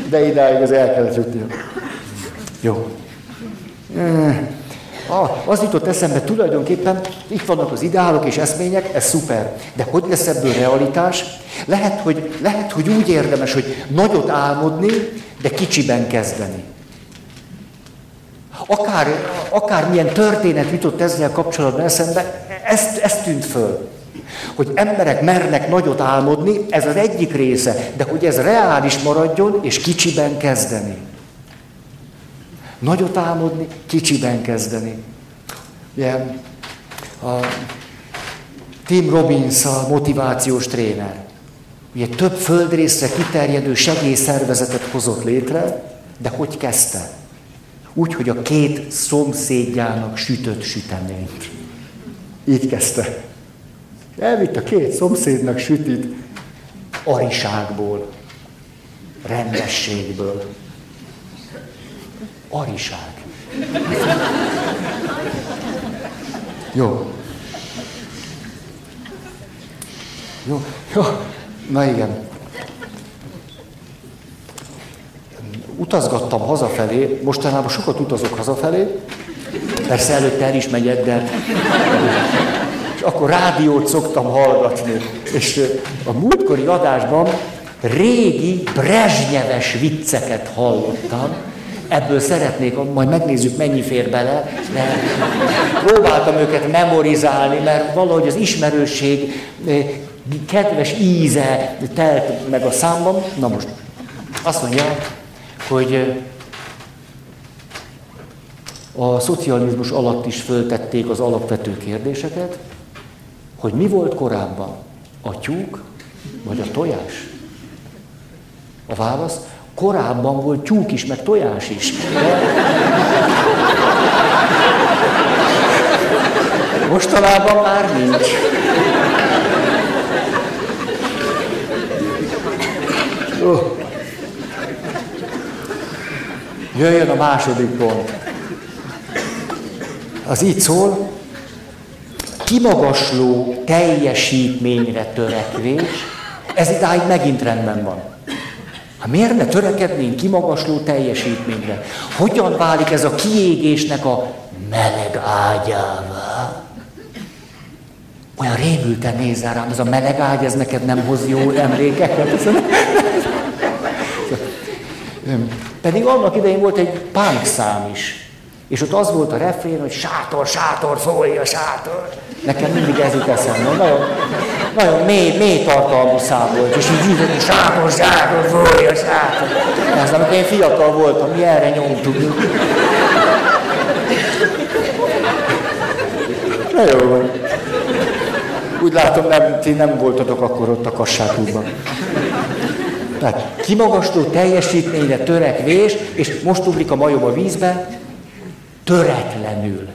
De idáig az el kellett jutni. Jó. Ah, az jutott eszembe tulajdonképpen, itt vannak az ideálok és eszmények, ez szuper. De hogy lesz ebből realitás? Lehet hogy, lehet, hogy úgy érdemes, hogy nagyot álmodni, de kicsiben kezdeni. Akár, akár milyen történet jutott ezzel kapcsolatban eszembe, ezt, ezt tűnt föl. Hogy emberek mernek nagyot álmodni, ez az egyik része, de hogy ez reális maradjon, és kicsiben kezdeni. Nagyot álmodni, kicsiben kezdeni. Ilyen, a Tim Robbins a motivációs tréner. Ugye több földrészre kiterjedő segélyszervezetet hozott létre, de hogy kezdte? Úgy, hogy a két szomszédjának sütött süteményt. Így kezdte. Elvitt a két szomszédnak sütit ariságból, rendességből. Ariság. Jó. Jó, jó. Na igen. Utazgattam hazafelé, mostanában sokat utazok hazafelé, persze előtte el is megyek, de... Akkor rádiót szoktam hallgatni. És a múltkori adásban régi brezsnyeves vicceket hallottam, ebből szeretnék, majd megnézzük, mennyi fér bele, de próbáltam őket memorizálni, mert valahogy az ismerőség kedves íze telt meg a számban. Na most, azt mondja, hogy a szocializmus alatt is föltették az alapvető kérdéseket, hogy mi volt korábban, a tyúk vagy a tojás? A válasz, Korábban volt tyúk is, meg tojás is. De... Mostanában már nincs. Jöjjön a második pont. Az így szól, kimagasló teljesítményre törekvés, ez idáig megint rendben van. Hát miért ne törekednénk kimagasló teljesítményre? Hogyan válik ez a kiégésnek a meleg ágyává? Olyan rémülten nézel rám, ez a meleg ágy, ez neked nem hoz jó emlékeket? Pedig annak idején volt egy punk szám is. És ott az volt a refrén, hogy sátor, sátor, szólj a sátor. Nekem mindig ez jut eszembe. Nagyon, nagyon mély, mély tartalmú szám volt. És így így, hogy sátor, sátor, a sátor. Ez amikor én fiatal voltam, mi erre nyomtuk. Na jó. Úgy látom, nem, ti nem voltatok akkor ott a kassákúban. Tehát kimagasló teljesítményre törekvés, és most ugrik a majom a vízbe, töretlenül.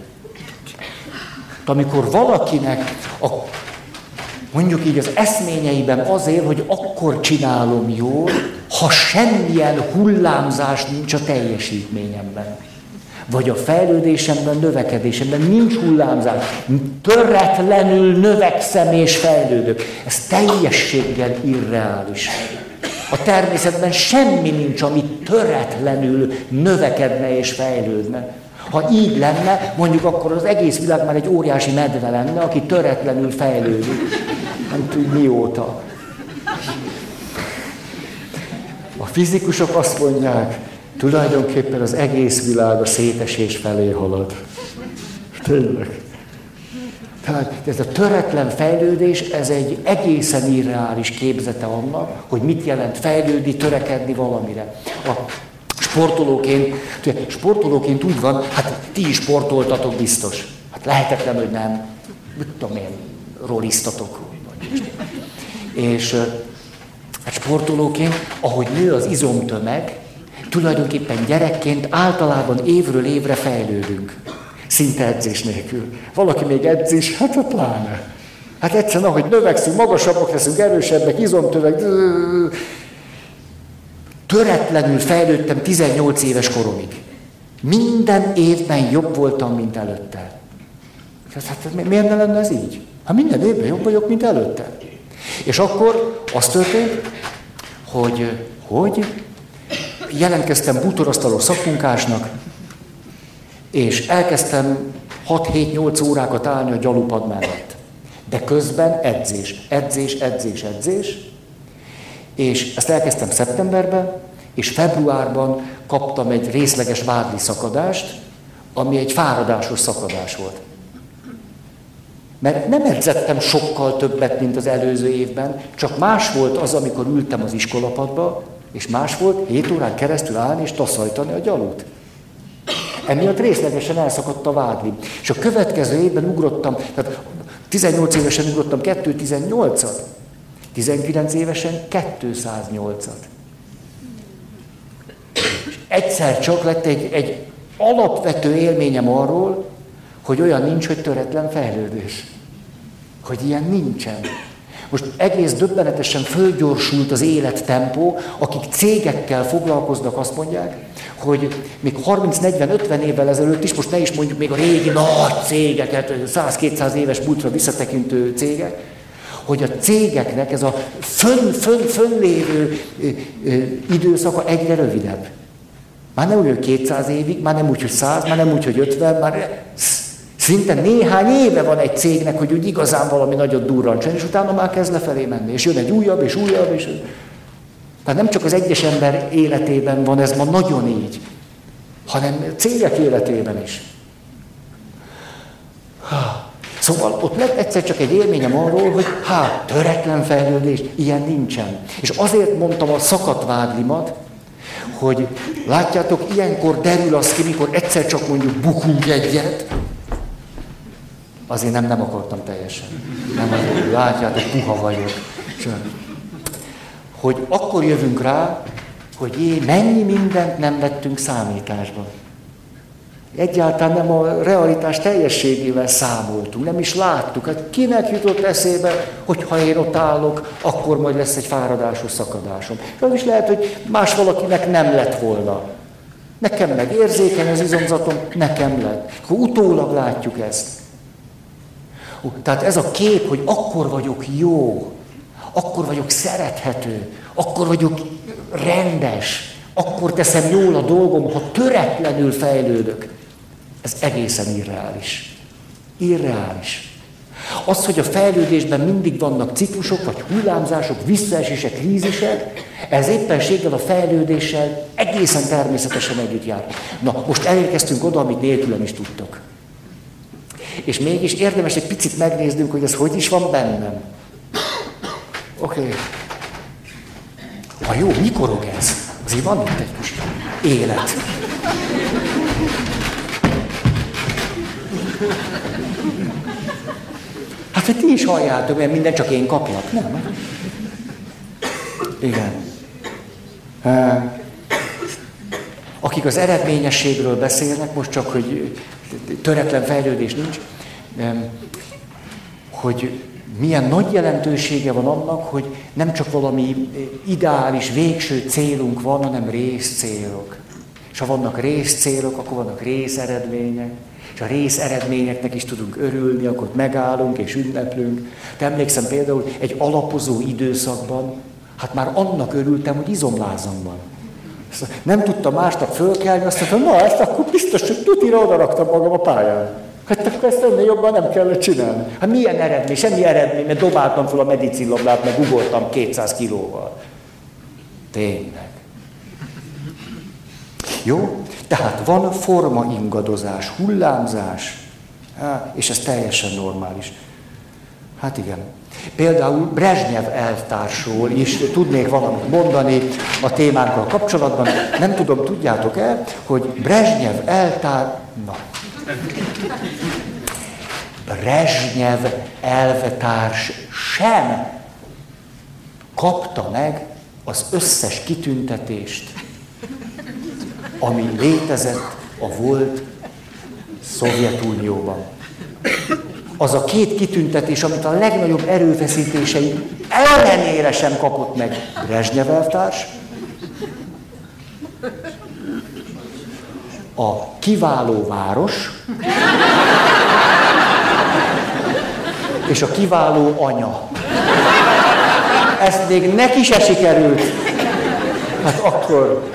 Amikor valakinek a, mondjuk így az eszményeiben azért, hogy akkor csinálom jól, ha semmilyen hullámzás nincs a teljesítményemben. Vagy a fejlődésemben, növekedésemben nincs hullámzás. Töretlenül növekszem és fejlődök. Ez teljességgel irreális. A természetben semmi nincs, ami töretlenül növekedne és fejlődne. Ha így lenne, mondjuk akkor az egész világ már egy óriási medve lenne, aki töretlenül fejlődik. Nem tudjuk mióta. A fizikusok azt mondják, tulajdonképpen az egész világ a szétesés felé halad. Tényleg. Tehát ez a töretlen fejlődés, ez egy egészen irreális képzete annak, hogy mit jelent fejlődni, törekedni valamire. A sportolóként, sportolóként úgy van, hát ti is sportoltatok biztos. Hát lehetetlen, hogy nem. Mit tudom én, rolisztatok. És hát sportolóként, ahogy nő az izomtömeg, tulajdonképpen gyerekként általában évről évre fejlődünk. Szinte edzés nélkül. Valaki még edzés, hát a pláne. Hát egyszerűen, ahogy növekszünk, magasabbak leszünk, erősebbek, izomtövek, töretlenül fejlődtem 18 éves koromig. Minden évben jobb voltam, mint előtte. Hát miért ne lenne ez így? Hát minden évben jobb vagyok, mint előtte. És akkor az történt, hogy, hogy jelentkeztem bútorasztalos szakmunkásnak, és elkezdtem 6-7-8 órákat állni a gyalupad mellett. De közben edzés, edzés, edzés, edzés. És ezt elkezdtem szeptemberben, és februárban kaptam egy részleges vádli szakadást, ami egy fáradásos szakadás volt. Mert nem edzettem sokkal többet, mint az előző évben, csak más volt az, amikor ültem az iskolapadba, és más volt 7 órán keresztül állni és taszajtani a gyalút. Emiatt részlegesen elszakadt a vádlim. És a következő évben ugrottam, tehát 18 évesen ugrottam 218-at, 19 évesen 208-at. És egyszer csak lett egy, egy alapvető élményem arról, hogy olyan nincs, hogy töretlen fejlődés. Hogy ilyen nincsen. Most egész döbbenetesen fölgyorsult az élettempó, akik cégekkel foglalkoznak, azt mondják, hogy még 30-40-50 évvel ezelőtt is, most ne is mondjuk még a régi nagy cégeket, 100-200 éves múltra visszatekintő cégek, hogy a cégeknek ez a fönn, fönn, fönn lévő időszaka egyre rövidebb. Már nem úgy, hogy 200 évig, már nem úgy, hogy 100, már nem úgy, hogy 50, már Szinte néhány éve van egy cégnek, hogy úgy igazán valami nagyot durrancsen, és utána már kezd lefelé menni. És jön egy újabb, és újabb, és... Tehát nem csak az egyes ember életében van ez ma nagyon így, hanem cégek életében is. Szóval ott lett egyszer csak egy élményem arról, hogy hát, töretlen fejlődés, ilyen nincsen. És azért mondtam a szakadt vádlimat, hogy látjátok, ilyenkor derül az ki, mikor egyszer csak mondjuk bukunk egyet, Azért nem, nem akartam teljesen. Nem azért, látjátok, puha vagyok. hogy akkor jövünk rá, hogy jé, mennyi mindent nem vettünk számításba. Egyáltalán nem a realitás teljességével számoltunk, nem is láttuk. Hát kinek jutott eszébe, hogy ha én ott állok, akkor majd lesz egy fáradásos szakadásom. Az is lehet, hogy más valakinek nem lett volna. Nekem meg érzékeny az izomzatom, nekem lett. Akkor utólag látjuk ezt. Tehát ez a kép, hogy akkor vagyok jó, akkor vagyok szerethető, akkor vagyok rendes, akkor teszem jól a dolgom, ha töretlenül fejlődök. Ez egészen irreális. Irreális. Az, hogy a fejlődésben mindig vannak ciklusok, vagy hullámzások, visszaesések, krízisek, ez éppenséggel a fejlődéssel egészen természetesen együtt jár. Na, most elérkeztünk oda, amit nélkülem is tudtok. És mégis érdemes egy picit megnéznünk, hogy ez hogy is van bennem. Oké. Okay. Ha jó, mikorog ez? Azért van itt egy kis élet. Hát, hogy ti is halljátok, mert minden csak én kapjak, nem? Igen. Akik az eredményességről beszélnek, most csak, hogy töretlen fejlődés nincs, hogy milyen nagy jelentősége van annak, hogy nem csak valami ideális, végső célunk van, hanem részcélok. És ha vannak részcélok, akkor vannak részeredmények. A részeredményeknek is tudunk örülni, akkor megállunk és ünneplünk. Te emlékszem például egy alapozó időszakban, hát már annak örültem, hogy izomlázam van. Nem tudtam másnap fölkelni, azt mondtam, na ezt akkor biztos, hogy tutira oda raktam magam a pályán. Hát akkor ezt ennél jobban nem kellett csinálni. Hát milyen eredmény? Semmi eredmény, mert dobáltam fel a medicinlablát, meg ugortam 200 kilóval. Tényleg. Jó? Tehát van forma ingadozás, hullámzás, és ez teljesen normális. Hát igen. Például Brezsnyev elvtársról is tudnék valamit mondani a témánkkal kapcsolatban. Nem tudom, tudjátok-e, hogy Brezsnyev eltár... Na. Brezsnyev elvtárs sem kapta meg az összes kitüntetést, ami létezett a volt Szovjetunióban az a két kitüntetés, amit a legnagyobb erőfeszítései ellenére sem kapott meg Brezsnyev elvtárs, a kiváló város, és a kiváló anya. Ezt még neki se sikerült. Hát akkor...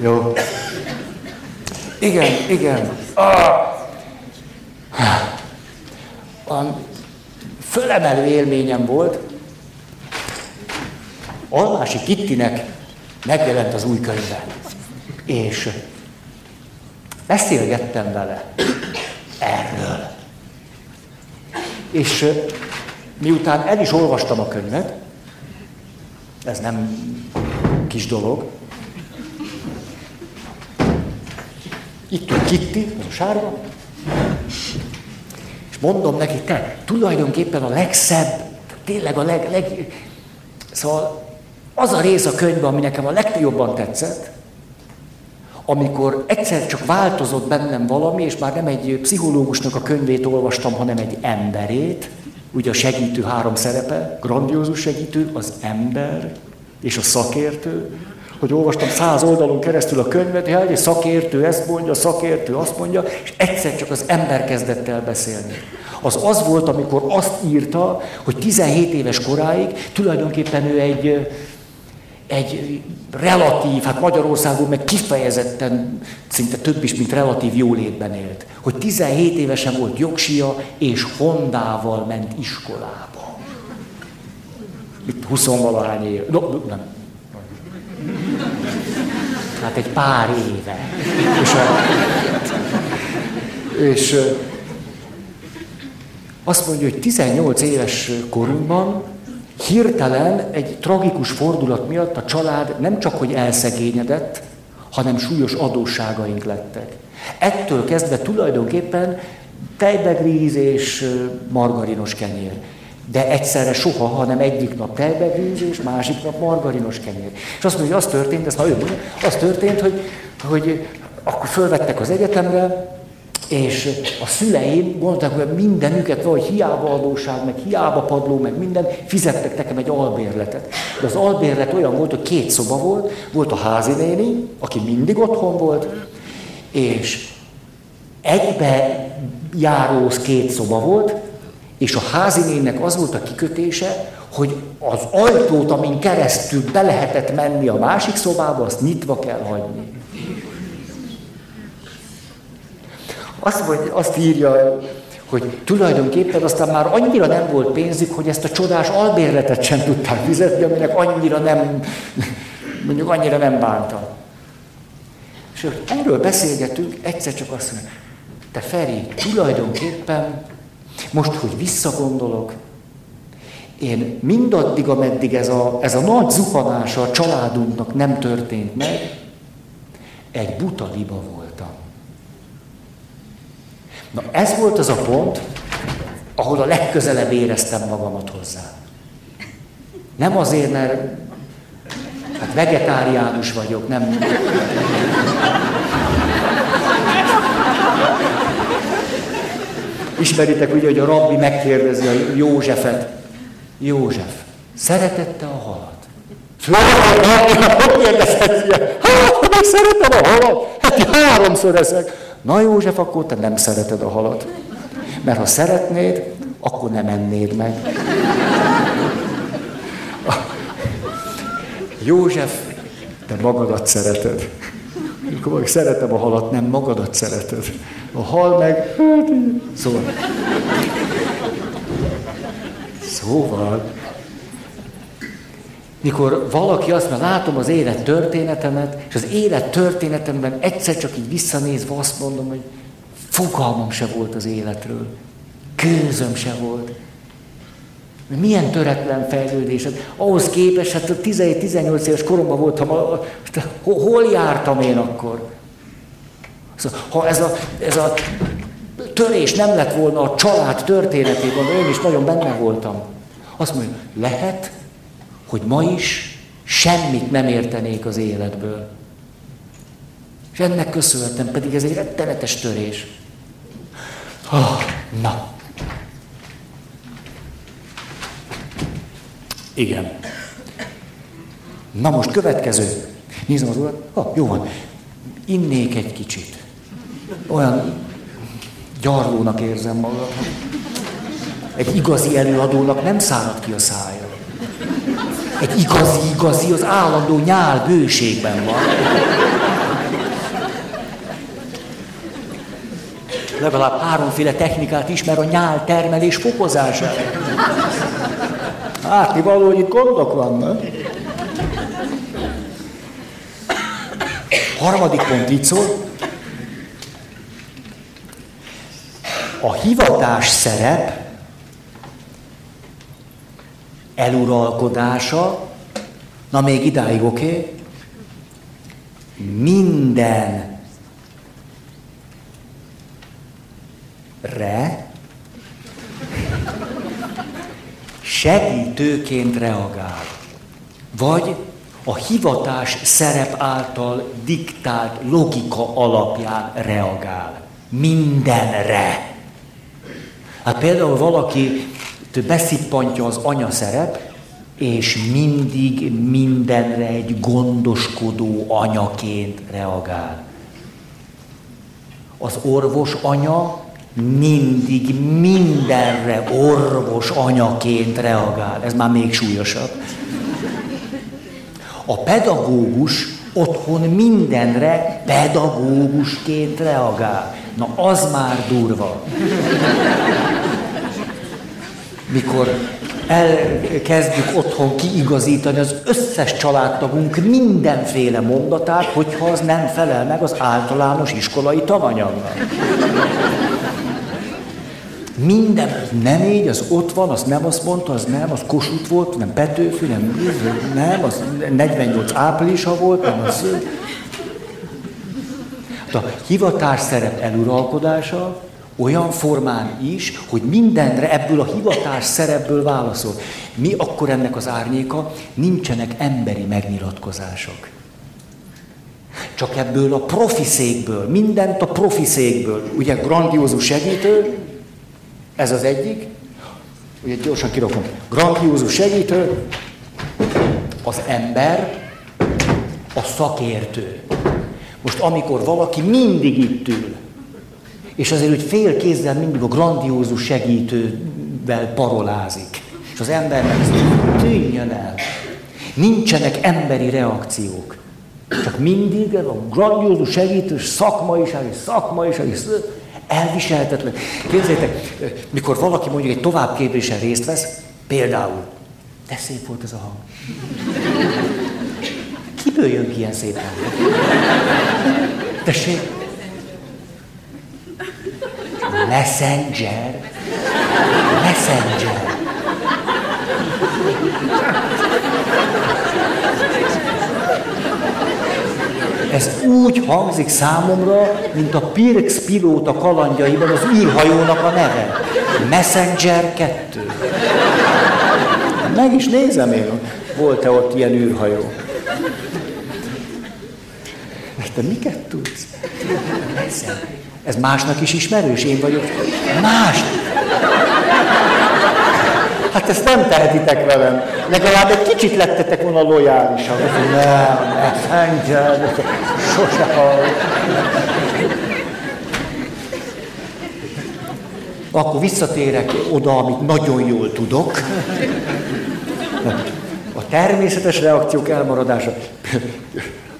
Jó. Igen, igen. A fölemelő élményem volt, Almási Kittinek megjelent az új könyve. És beszélgettem vele erről. És miután el is olvastam a könyvet, ez nem kis dolog, Itt ül Kitti, az a sárga, és mondom neki, te tulajdonképpen a legszebb, tényleg a leg, leg... Szóval az a rész a könyvben, ami nekem a legjobban tetszett, amikor egyszer csak változott bennem valami, és már nem egy pszichológusnak a könyvét olvastam, hanem egy emberét, ugye a segítő három szerepe, grandiózus segítő, az ember és a szakértő, hogy olvastam száz oldalon keresztül a könyvet, hogy egy szakértő ezt mondja, szakértő azt mondja, és egyszer csak az ember kezdett el beszélni. Az az volt, amikor azt írta, hogy 17 éves koráig tulajdonképpen ő egy, egy relatív, hát Magyarországon meg kifejezetten, szinte több is, mint relatív jólétben élt. Hogy 17 évesen volt jogsia, és Hondával ment iskolába. Itt 20 valahány év. No, nem, Hát egy pár éve. És, és azt mondja, hogy 18 éves korunkban hirtelen egy tragikus fordulat miatt a család nem csak hogy elszegényedett, hanem súlyos adósságaink lettek. Ettől kezdve tulajdonképpen tejbegríz és margarinos kenyér de egyszerre soha, hanem egyik nap tejbegőz, és másik nap margarinos kenyér. És azt mondja, hogy az történt, ez ő mondja, az történt, hogy, hogy akkor fölvettek az egyetemre, és a szüleim gondolták, hogy mindenüket valahogy hiába adóság, meg hiába padló, meg minden, fizettek nekem egy albérletet. De az albérlet olyan volt, hogy két szoba volt, volt a házi néni, aki mindig otthon volt, és egybe járóz két szoba volt, és a házinének az volt a kikötése, hogy az ajtót, amin keresztül be lehetett menni a másik szobába, azt nyitva kell hagyni. Azt, vagy, azt írja, hogy tulajdonképpen aztán már annyira nem volt pénzük, hogy ezt a csodás albérletet sem tudták fizetni, aminek annyira nem, mondjuk annyira nem bánta. És erről beszélgetünk, egyszer csak azt mondja, te Feri, tulajdonképpen most, hogy visszagondolok, én mindaddig, ameddig ez a, ez a nagy zuhanása a családunknak nem történt meg, egy buta liba voltam. Na ez volt az a pont, ahol a legközelebb éreztem magamat hozzá. Nem azért, mert hát vegetáriánus vagyok, nem... Ismeritek ugye, hogy a rabbi megkérdezi a Józsefet. József, szeretette a halat? Hogy kérdezhet ilyen? Hát, meg szeretem a halat. Hát háromszor eszek. Na József, akkor te nem szereted a halat. Mert ha szeretnéd, akkor nem ennéd meg. József, te magadat szereted. Akkor szeretem a halat, nem magadat szereted. A hal meg, hát Szóval. Szóval, mikor valaki azt mondja, látom az élet történetemet, és az élet történetemben egyszer csak így visszanézve azt mondom, hogy fogalmam se volt az életről. Kőzöm se volt. Milyen töretlen fejlődés. Hát ahhoz képest, hát 17-18 éves koromban voltam, hol jártam én akkor? Szóval, ha ez a, ez a törés nem lett volna a család történetében, én is nagyon benne voltam. Azt mondja, lehet, hogy ma is semmit nem értenék az életből. És ennek köszönhetem, pedig ez egy rettenetes törés. Oh, na. Igen. Na most következő. Nézem az urat. Ha, jó van. Innék egy kicsit. Olyan gyarlónak érzem magam. Egy igazi előadónak nem szárad ki a szája. Egy igazi, igazi, az állandó nyál bőségben van. Legalább háromféle technikát ismer a nyál termelés fokozására. Látni való, hogy itt gondok vannak. Harmadik pont így szól. A hivatás szerep eluralkodása, na még idáig oké, okay, minden re segítőként reagál. Vagy a hivatás szerep által diktált logika alapján reagál. Mindenre. Hát például valaki beszippantja az anya szerep, és mindig mindenre egy gondoskodó anyaként reagál. Az orvos anya mindig mindenre orvos anyaként reagál. Ez már még súlyosabb. A pedagógus otthon mindenre pedagógusként reagál. Na az már durva. Mikor elkezdjük otthon kiigazítani az összes családtagunk mindenféle mondatát, hogyha az nem felel meg az általános iskolai tananyagnak. Minden, nem így, az ott van, az nem azt mondta, az nem, az Kossuth volt, nem Petőfi, nem, nem, az 48 áprilisa volt, nem az... A hivatás szerep eluralkodása olyan formán is, hogy mindenre ebből a hivatás szerepből válaszol. Mi akkor ennek az árnyéka? Nincsenek emberi megnyilatkozások. Csak ebből a profiszékből, mindent a profiszékből. Ugye grandiózus segítő, ez az egyik, ugye gyorsan kirakom. Grandiózus segítő, az ember, a szakértő. Most amikor valaki mindig itt ül, és azért, hogy fél kézzel mindig a grandiózus segítővel parolázik, és az embernek tűnjön el. Nincsenek emberi reakciók. Csak mindig ez a grandiózus segítős szakmaiság és szakmaiság és Elviselhetetlen. Képzeljétek, mikor valaki mondjuk egy továbbképzésen részt vesz, például, de szép volt ez a hang. Kiből jön ki ilyen szép hang? Tessék? Messenger. Messenger. Ez úgy hangzik számomra, mint a Pirx pilóta kalandjaiban az űrhajónak a neve. Messenger 2. Meg is nézem én, volt-e ott ilyen űrhajó. Te miket tudsz? Ez, másnak is ismerős, én vagyok. Más. Hát ezt nem tehetitek velem. Legalább egy kicsit lettetek volna lojálisak. Nem, ne, engedd, sose hall. Akkor visszatérek oda, amit nagyon jól tudok. A természetes reakciók elmaradása.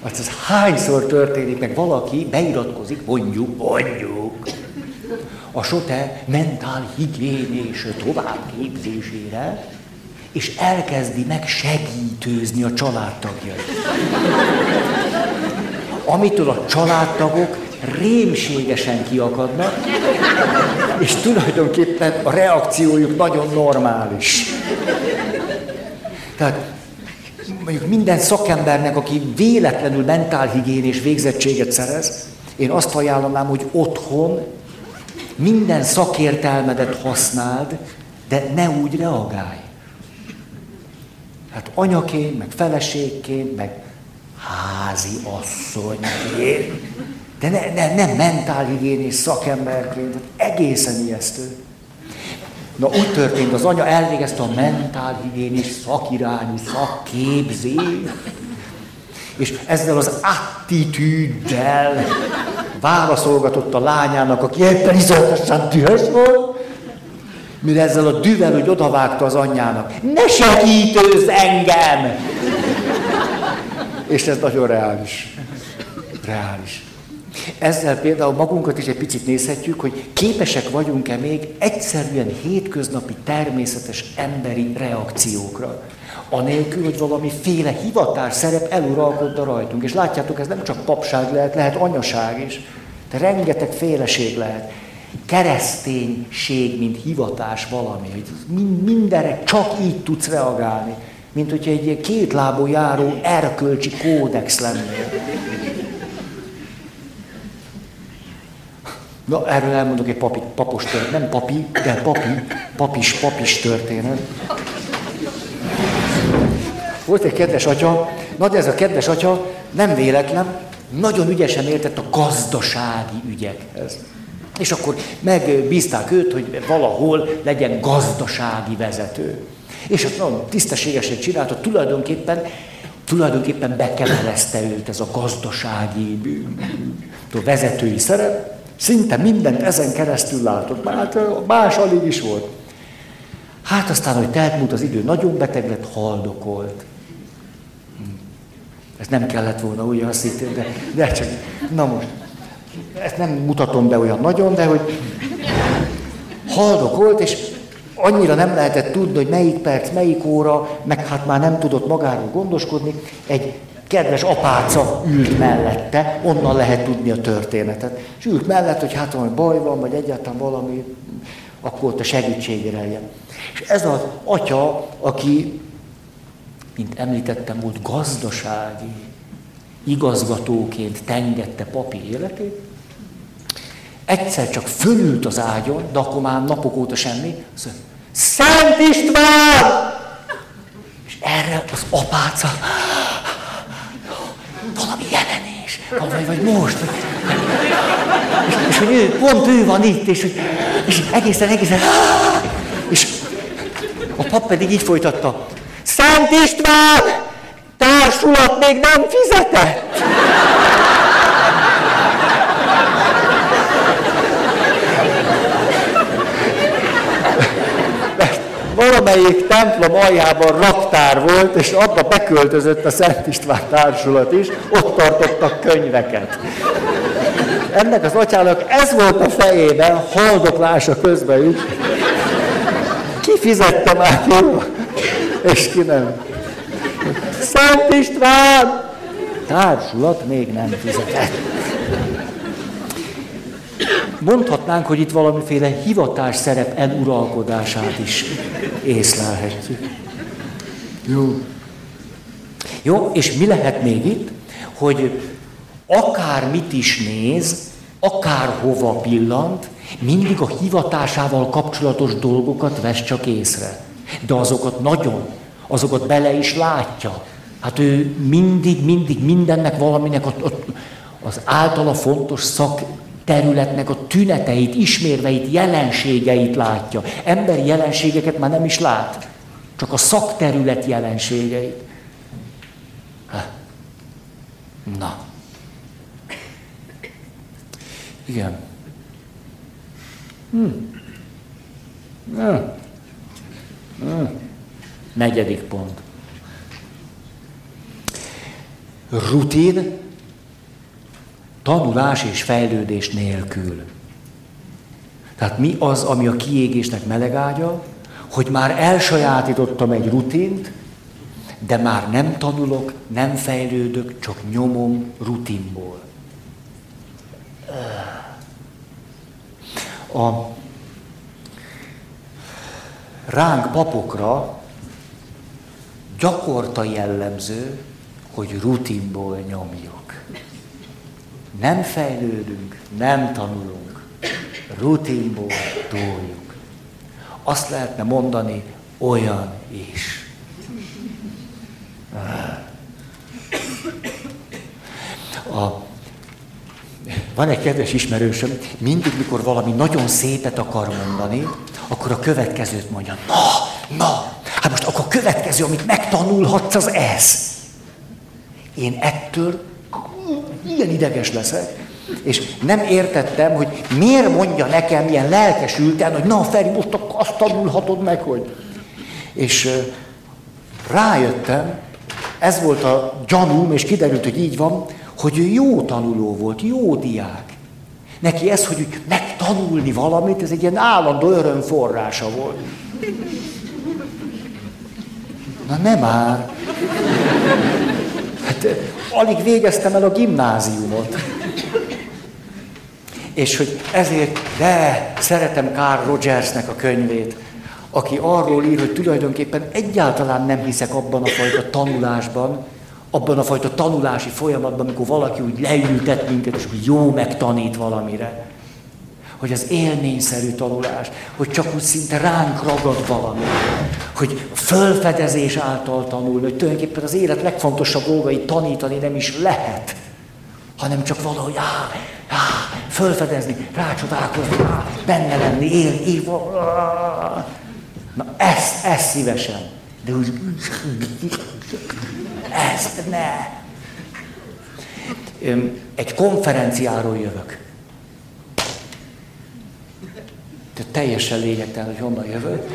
Hát ez hányszor történik meg, valaki beiratkozik, mondjuk, mondjuk, a SOTE mentál higiénés továbbképzésére, és elkezdi meg segítőzni a családtagjait. Amitől a családtagok rémségesen kiakadnak, és tulajdonképpen a reakciójuk nagyon normális. Tehát mondjuk minden szakembernek, aki véletlenül mentálhigiénés végzettséget szerez, én azt ajánlanám, hogy otthon minden szakértelmedet használd, de ne úgy reagálj. Hát anyaként, meg feleségként, meg házi asszonyként, de ne, ne, nem mentálhigiénés szakemberként, egészen ijesztő. Na úgy történt, az anya elvégezte a mentálhigiénis szakirányú szakképzést, és ezzel az attitűddel válaszolgatott a lányának, aki éppen izolatosan dühös volt, mire ezzel a düvel, hogy odavágta az anyjának. Ne segítőz engem! És ez nagyon reális. Reális. Ezzel például magunkat is egy picit nézhetjük, hogy képesek vagyunk-e még egyszerűen hétköznapi természetes emberi reakciókra. Anélkül, hogy valami féle hivatás szerep eluralkodna rajtunk. És látjátok, ez nem csak papság lehet, lehet anyaság is. De rengeteg féleség lehet. Kereszténység, mint hivatás valami, hogy mindenre csak így tudsz reagálni. Mint hogyha egy kétlábú járó erkölcsi kódex lennél. Na, erről elmondok egy papi, papos történet. Nem papi, de papi, papis, papis történet. Volt egy kedves atya, na de ez a kedves atya nem véletlen, nagyon ügyesen értett a gazdasági ügyekhez. És akkor megbízták őt, hogy valahol legyen gazdasági vezető. És azt nagyon tisztességesen csinálta, tulajdonképpen, tulajdonképpen bekeverezte őt ez a gazdasági vezetői szerep, Szinte mindent ezen keresztül látott, hát más alig is volt. Hát aztán, hogy telt múlt az idő, nagyon beteg lett, haldokolt. Hm. Ez nem kellett volna úgy hittem, de, de csak, na most, ezt nem mutatom be olyan nagyon, de hogy haldokolt, és annyira nem lehetett tudni, hogy melyik perc, melyik óra, meg hát már nem tudott magáról gondoskodni, egy kedves apáca ült mellette, onnan lehet tudni a történetet. És ült mellett, hogy hát valami baj van, vagy egyáltalán valami, akkor ott a segítségére legyen. És ez az atya, aki, mint említettem, volt gazdasági igazgatóként tengette papi életét, egyszer csak fölült az ágyon, de akkor már napok óta semmi, azt mondja, Szent István! És erre az apáca, valami jelenés, vagy, vagy most. És, és hogy ő, pont ő van itt, és, és egészen, egészen, és a pap pedig így folytatta. Szent István, társulat még nem fizetett. valamelyik templom aljában raktár volt, és abba beköltözött a Szent István társulat is, ott tartottak könyveket. Ennek az atyának ez volt a fejében, haldoklása közben is. Ki fizette már ki, és ki nem. Szent István! Társulat még nem fizetett. Mondhatnánk, hogy itt valamiféle hivatás szerep eluralkodását is észlelhetjük. Jó. Jó, és mi lehet még itt, hogy akár mit is néz, akár hova pillant, mindig a hivatásával kapcsolatos dolgokat vesz csak észre. De azokat nagyon, azokat bele is látja. Hát ő mindig, mindig mindennek valaminek ott, ott az általa fontos szakterületnek a tüneteit, ismérveit, jelenségeit látja. Emberi jelenségeket már nem is lát, csak a szakterület jelenségeit. Na. Igen. Hm. Hm. Hm. Negyedik pont. Rutin, tanulás és fejlődés nélkül. Tehát mi az, ami a kiégésnek melegágya, hogy már elsajátítottam egy rutint, de már nem tanulok, nem fejlődök, csak nyomom rutinból. A ránk papokra gyakorta jellemző, hogy rutinból nyomjuk. Nem fejlődünk, nem tanulunk, rutinból toljuk. Azt lehetne mondani, olyan is. A, van egy kedves ismerősöm, mindig, mikor valami nagyon szépet akar mondani, akkor a következőt mondja. Na, na, hát most akkor a következő, amit megtanulhatsz, az ez. Én ettől ilyen ideges leszek, és nem értettem, hogy miért mondja nekem ilyen lelkesülten, hogy na Feri, most azt tanulhatod meg, hogy... És rájöttem, ez volt a gyanúm, és kiderült, hogy így van, hogy ő jó tanuló volt, jó diák. Neki ez, hogy megtanulni valamit, ez egy ilyen állandó öröm forrása volt. Na nem már. Hát alig végeztem el a gimnáziumot. És hogy ezért, de szeretem Carl Rogersnek a könyvét, aki arról ír, hogy tulajdonképpen egyáltalán nem hiszek abban a fajta tanulásban, abban a fajta tanulási folyamatban, amikor valaki úgy leültet minket, és úgy jó megtanít valamire. Hogy az élményszerű tanulás, hogy csak úgy szinte ránk ragad valami, hogy fölfedezés által tanul, hogy tulajdonképpen az élet legfontosabb dolgait tanítani nem is lehet, hanem csak valahogy á, á, fölfedezni, rácsodálkozni, á, benne lenni, él. Na ezt, ezt szívesen. De úgy, ezt ne. Egy konferenciáról jövök. De teljesen lényegtelen, hogy honnan jövök.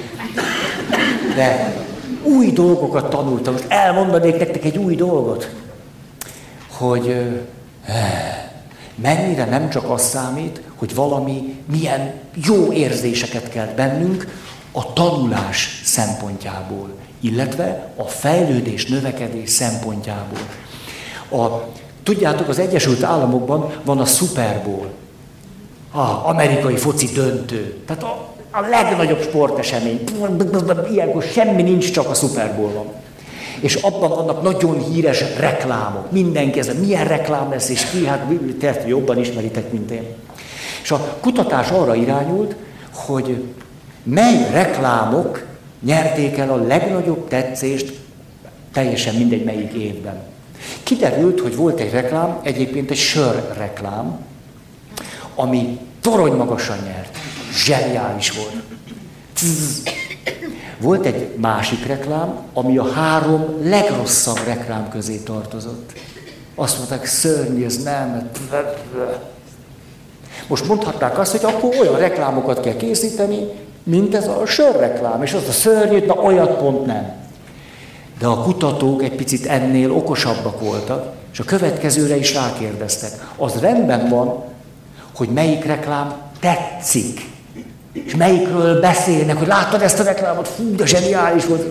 De új dolgokat tanultam. Most elmondanék nektek egy új dolgot. Hogy mennyire nem csak az számít, hogy valami milyen jó érzéseket kelt bennünk, a tanulás szempontjából, illetve a fejlődés, növekedés szempontjából. A, tudjátok, az Egyesült Államokban van a Super Bowl, a amerikai foci döntő. Tehát a, a legnagyobb sportesemény. Ilyenkor semmi nincs, csak a Super Bowl van. És abban vannak nagyon híres reklámok. Mindenki ez, milyen reklám lesz, és ki, hát te jobban ismeritek, mint én. És a kutatás arra irányult, hogy mely reklámok nyerték el a legnagyobb tetszést teljesen mindegy melyik évben. Kiderült, hogy volt egy reklám, egyébként egy sör reklám, ami torony magasan nyert. Zseniális volt. Volt egy másik reklám, ami a három legrosszabb reklám közé tartozott. Azt mondták, szörnyű, ez nem. Most mondhatnák azt, hogy akkor olyan reklámokat kell készíteni, mint ez a sörreklám, és az a szörnyűt, na olyat pont nem. De a kutatók egy picit ennél okosabbak voltak, és a következőre is rákérdeztek. Az rendben van, hogy melyik reklám tetszik, és melyikről beszélnek, hogy láttad ezt a reklámot, fú, de zseniális volt.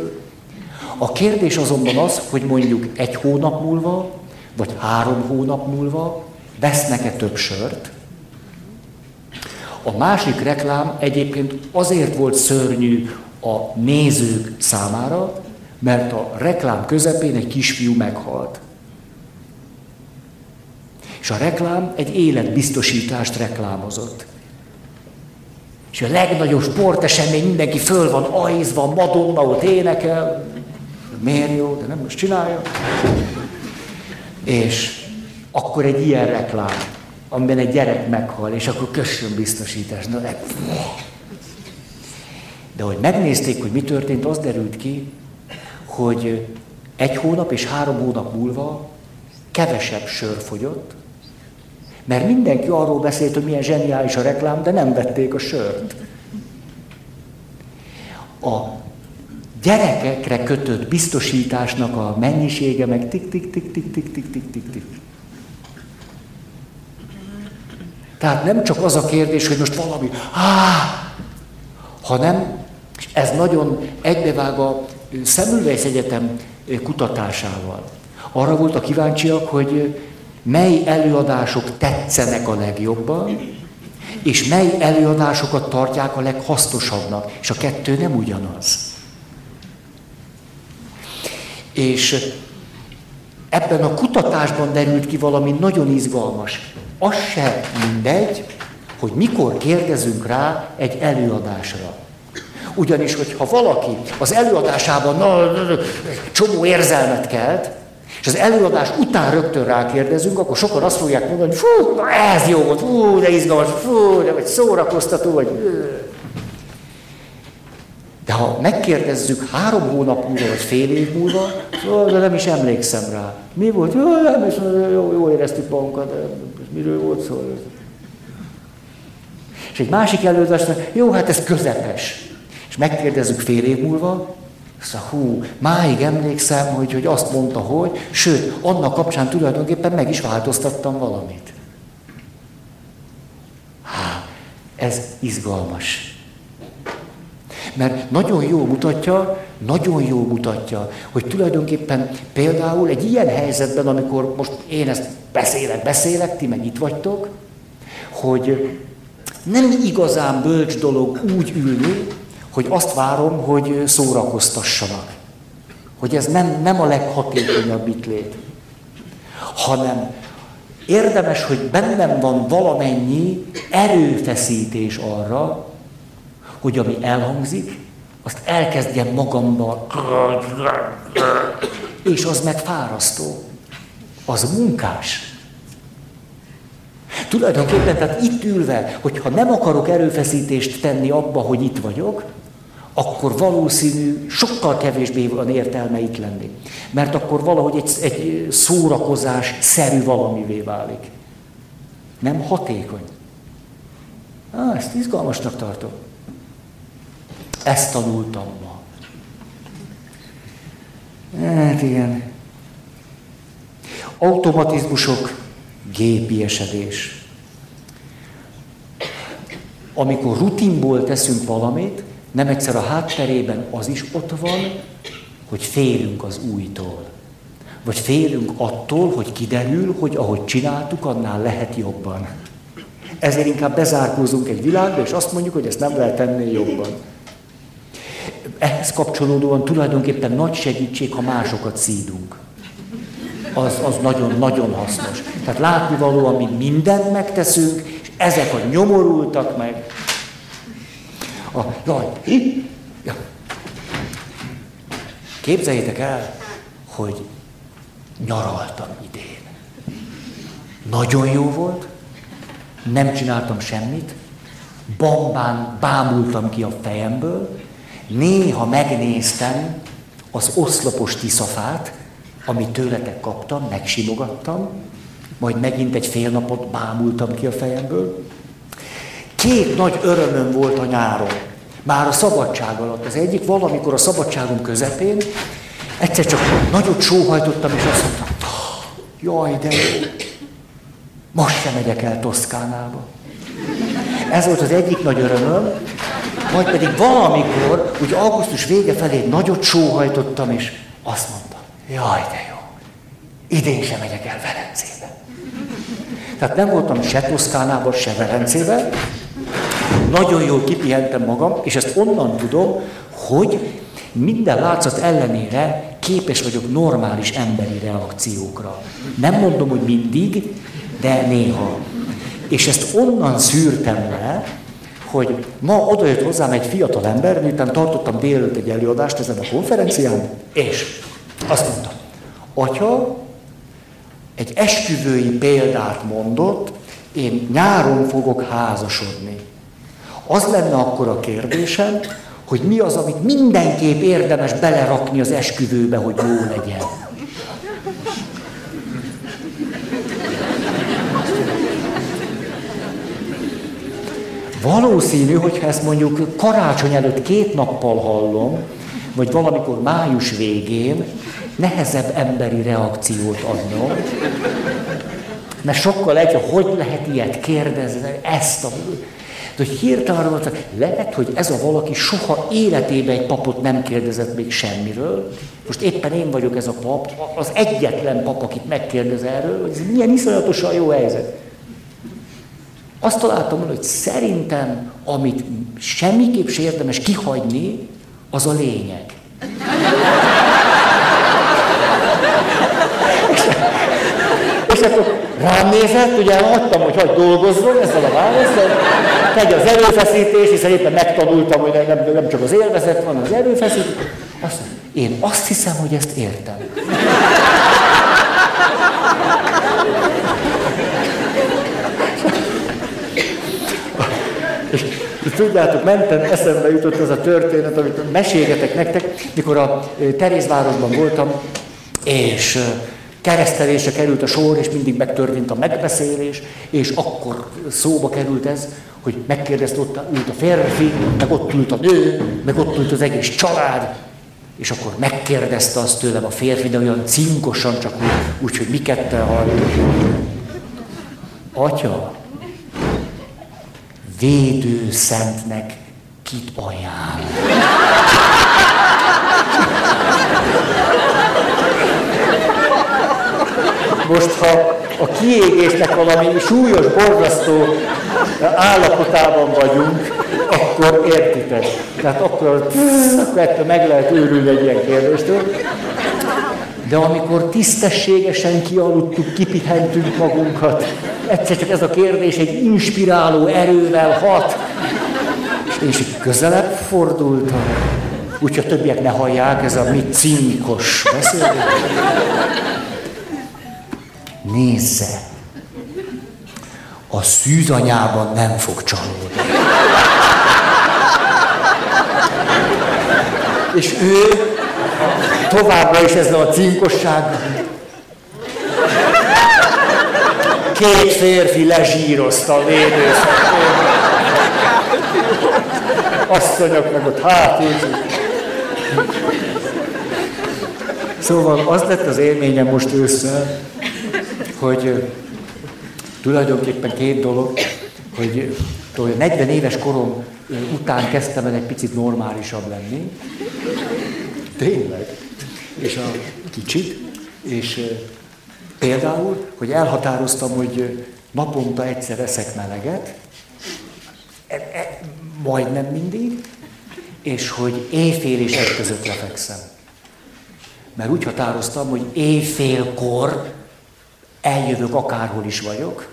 A kérdés azonban az, hogy mondjuk egy hónap múlva, vagy három hónap múlva vesznek-e több sört, a másik reklám egyébként azért volt szörnyű a nézők számára, mert a reklám közepén egy kisfiú meghalt. És a reklám egy életbiztosítást reklámozott. És a legnagyobb sportesemény, mindenki föl van ajzva, Madonna ott énekel, miért jó, de nem most csinálja. És akkor egy ilyen reklám, amiben egy gyerek meghal, és akkor kössön biztosítás. Na, de... de hogy megnézték, hogy mi történt, az derült ki, hogy egy hónap és három hónap múlva kevesebb sör fogyott, mert mindenki arról beszélt, hogy milyen zseniális a reklám, de nem vették a sört. A gyerekekre kötött biztosításnak a mennyisége meg tik Tehát nem csak az a kérdés, hogy most valami, áh, hanem, ez nagyon egybevág a Szemülvejsz Egyetem kutatásával. Arra voltak kíváncsiak, hogy mely előadások tetszenek a legjobban, és mely előadásokat tartják a leghasznosabbnak. És a kettő nem ugyanaz. És ebben a kutatásban derült ki valami nagyon izgalmas. Az se mindegy, hogy mikor kérdezünk rá egy előadásra. Ugyanis, hogyha valaki az előadásában na, csomó érzelmet kelt, és az előadás után rögtön rákérdezünk, akkor sokan azt fogják mondani, hogy fú, ez jó volt, fú, de izgalmas, fú, de vagy szórakoztató, vagy... De ha megkérdezzük három hónap múlva, vagy fél év múlva, de nem is emlékszem rá. Mi volt? Jó, nem, és jó, jó éreztük magunkat, de miről volt szó? És egy másik előadás, jó, hát ez közepes. És megkérdezzük fél év múlva, Szóval hú, máig emlékszem, hogy, hogy azt mondta, hogy, sőt, annak kapcsán tulajdonképpen meg is változtattam valamit. Há, ez izgalmas. Mert nagyon jó mutatja, nagyon jó mutatja, hogy tulajdonképpen például egy ilyen helyzetben, amikor most én ezt beszélek, beszélek, ti meg itt vagytok, hogy nem igazán bölcs dolog úgy ülni, hogy azt várom, hogy szórakoztassanak. Hogy ez nem, nem a leghatékonyabb itt lét, hanem érdemes, hogy bennem van valamennyi erőfeszítés arra, hogy ami elhangzik, azt elkezdjem magamban, és az meg fárasztó. Az munkás. Tulajdonképpen, tehát itt ülve, hogyha nem akarok erőfeszítést tenni abba, hogy itt vagyok, akkor valószínű sokkal kevésbé van értelme itt lenni. Mert akkor valahogy egy, egy szórakozás szerű valamivé válik. Nem hatékony. Á, ezt izgalmasnak tartom. Ezt tanultam ma. Hát igen. Automatizmusok, gépiesedés. Amikor rutinból teszünk valamit, nem egyszer a hátterében az is ott van, hogy félünk az újtól. Vagy félünk attól, hogy kiderül, hogy ahogy csináltuk, annál lehet jobban. Ezért inkább bezárkózunk egy világba, és azt mondjuk, hogy ezt nem lehet tenni jobban. Ehhez kapcsolódóan tulajdonképpen nagy segítség, ha másokat szídunk. Az, az nagyon-nagyon hasznos. Tehát látnivalóan mi mindent megteszünk, és ezek a nyomorultak meg, a, jaj, hi, ja. Képzeljétek el, hogy nyaraltam idén. Nagyon jó volt, nem csináltam semmit, bambán bámultam ki a fejemből, néha megnéztem az oszlopos tiszafát, amit tőletek kaptam, megsimogattam, majd megint egy fél napot bámultam ki a fejemből, Két nagy örömöm volt a nyáron. Már a szabadság alatt. Az egyik valamikor a szabadságom közepén egyszer csak nagyot sóhajtottam, és azt mondtam, jaj, de. Most sem megyek el Toszkánába. Ez volt az egyik nagy örömöm, majd pedig valamikor, úgy augusztus vége felé nagyot sóhajtottam, és azt mondtam, jaj, de jó, idén sem megyek el Velencébe. Tehát nem voltam se Toszkánában, se Velencében, nagyon jól kipihentem magam, és ezt onnan tudom, hogy minden látszat ellenére képes vagyok normális emberi reakciókra. Nem mondom, hogy mindig, de néha. És ezt onnan szűrtem le, hogy ma odajött hozzám egy fiatal ember, miután tartottam délelőtt egy előadást ezen a konferencián, és Azt mondta, atya egy esküvői példát mondott, én nyáron fogok házasodni. Az lenne akkor a kérdésem, hogy mi az, amit mindenképp érdemes belerakni az esküvőbe, hogy jó legyen. Valószínű, hogyha ezt mondjuk karácsony előtt két nappal hallom, vagy valamikor május végén, nehezebb emberi reakciót adnom, mert sokkal egy, hogy lehet ilyet kérdezni, ezt a... De hogy hirtelen mondta, lehet, hogy ez a valaki soha életében egy papot nem kérdezett még semmiről. Most éppen én vagyok ez a pap, az egyetlen pap, akit megkérdez erről, hogy ez milyen iszonyatosan jó helyzet. Azt találtam hogy szerintem, amit semmiképp sem érdemes kihagyni, az a lényeg. És akkor rám nézett, ugye adtam, hogy hagyd dolgozzon ezzel a válaszol, tegy az erőfeszítés, hiszen éppen megtanultam, hogy nem, nem csak az élvezet van, az erőfeszítés. Azt mondja, én azt hiszem, hogy ezt értem. És, és tudjátok, mentem, eszembe jutott ez a történet, amit mesélgetek nektek, mikor a Terézvárosban voltam, és keresztelésre került a sor, és mindig megtörtént a megbeszélés, és akkor szóba került ez, hogy megkérdezte, ott ült a férfi, meg ott ült a nő, meg ott ült az egész család, és akkor megkérdezte azt tőlem a férfi, de olyan cinkosan, csak úgy, úgy hogy mi ketten halljuk. Atya, védőszentnek kit ajánl? Most, ha a kiégésnek valami súlyos, borzasztó állapotában vagyunk, akkor értitek. Tehát akkor, akkor ettől meg lehet őrülni egy ilyen kérdéstől. De amikor tisztességesen kialudtuk, kipihentünk magunkat, egyszer csak ez a kérdés egy inspiráló erővel hat, és én is közelebb fordultam, úgyhogy a többiek ne hallják, ez a mi cinkos beszélgetés. Nézze, a szűzanyában nem fog csalódni. És ő továbbra is ezzel a cinkossággal. Két férfi lezsírozta a védőszakot. Asszonyok meg ott hátét. Szóval az lett az élményem most ősszel, hogy tulajdonképpen két dolog, hogy 40 éves korom után kezdtem el egy picit normálisabb lenni. Tényleg. És a kicsit. És például, hogy elhatároztam, hogy naponta egyszer eszek meleget, e, e, majdnem mindig, és hogy éjfél és egy között lefekszem. Mert úgy határoztam, hogy éjfélkor eljövök akárhol is vagyok,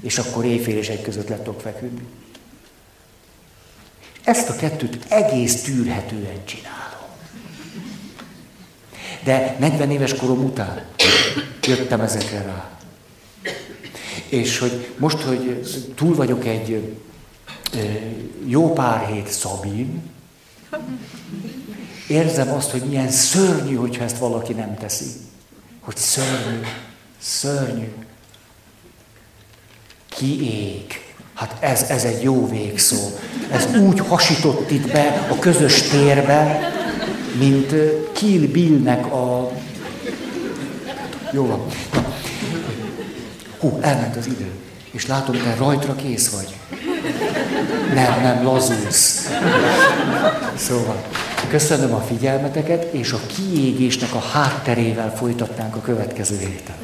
és akkor éjfél és egy között le tudok feküdni. Ezt a kettőt egész tűrhetően csinálom. De 40 éves korom után jöttem ezekre rá. És hogy most, hogy túl vagyok egy jó pár hét Szabin, érzem azt, hogy milyen szörnyű, hogyha ezt valaki nem teszi. Hogy szörnyű. Szörnyű. Kiég. Hát ez, ez egy jó végszó. Ez úgy hasított itt be a közös térbe, mint Kill Billnek a... Jó van. Hú, elment az idő. És látom, te rajtra kész vagy. Nem, nem, lazulsz. Szóval, köszönöm a figyelmeteket, és a kiégésnek a hátterével folytatnánk a következő héten.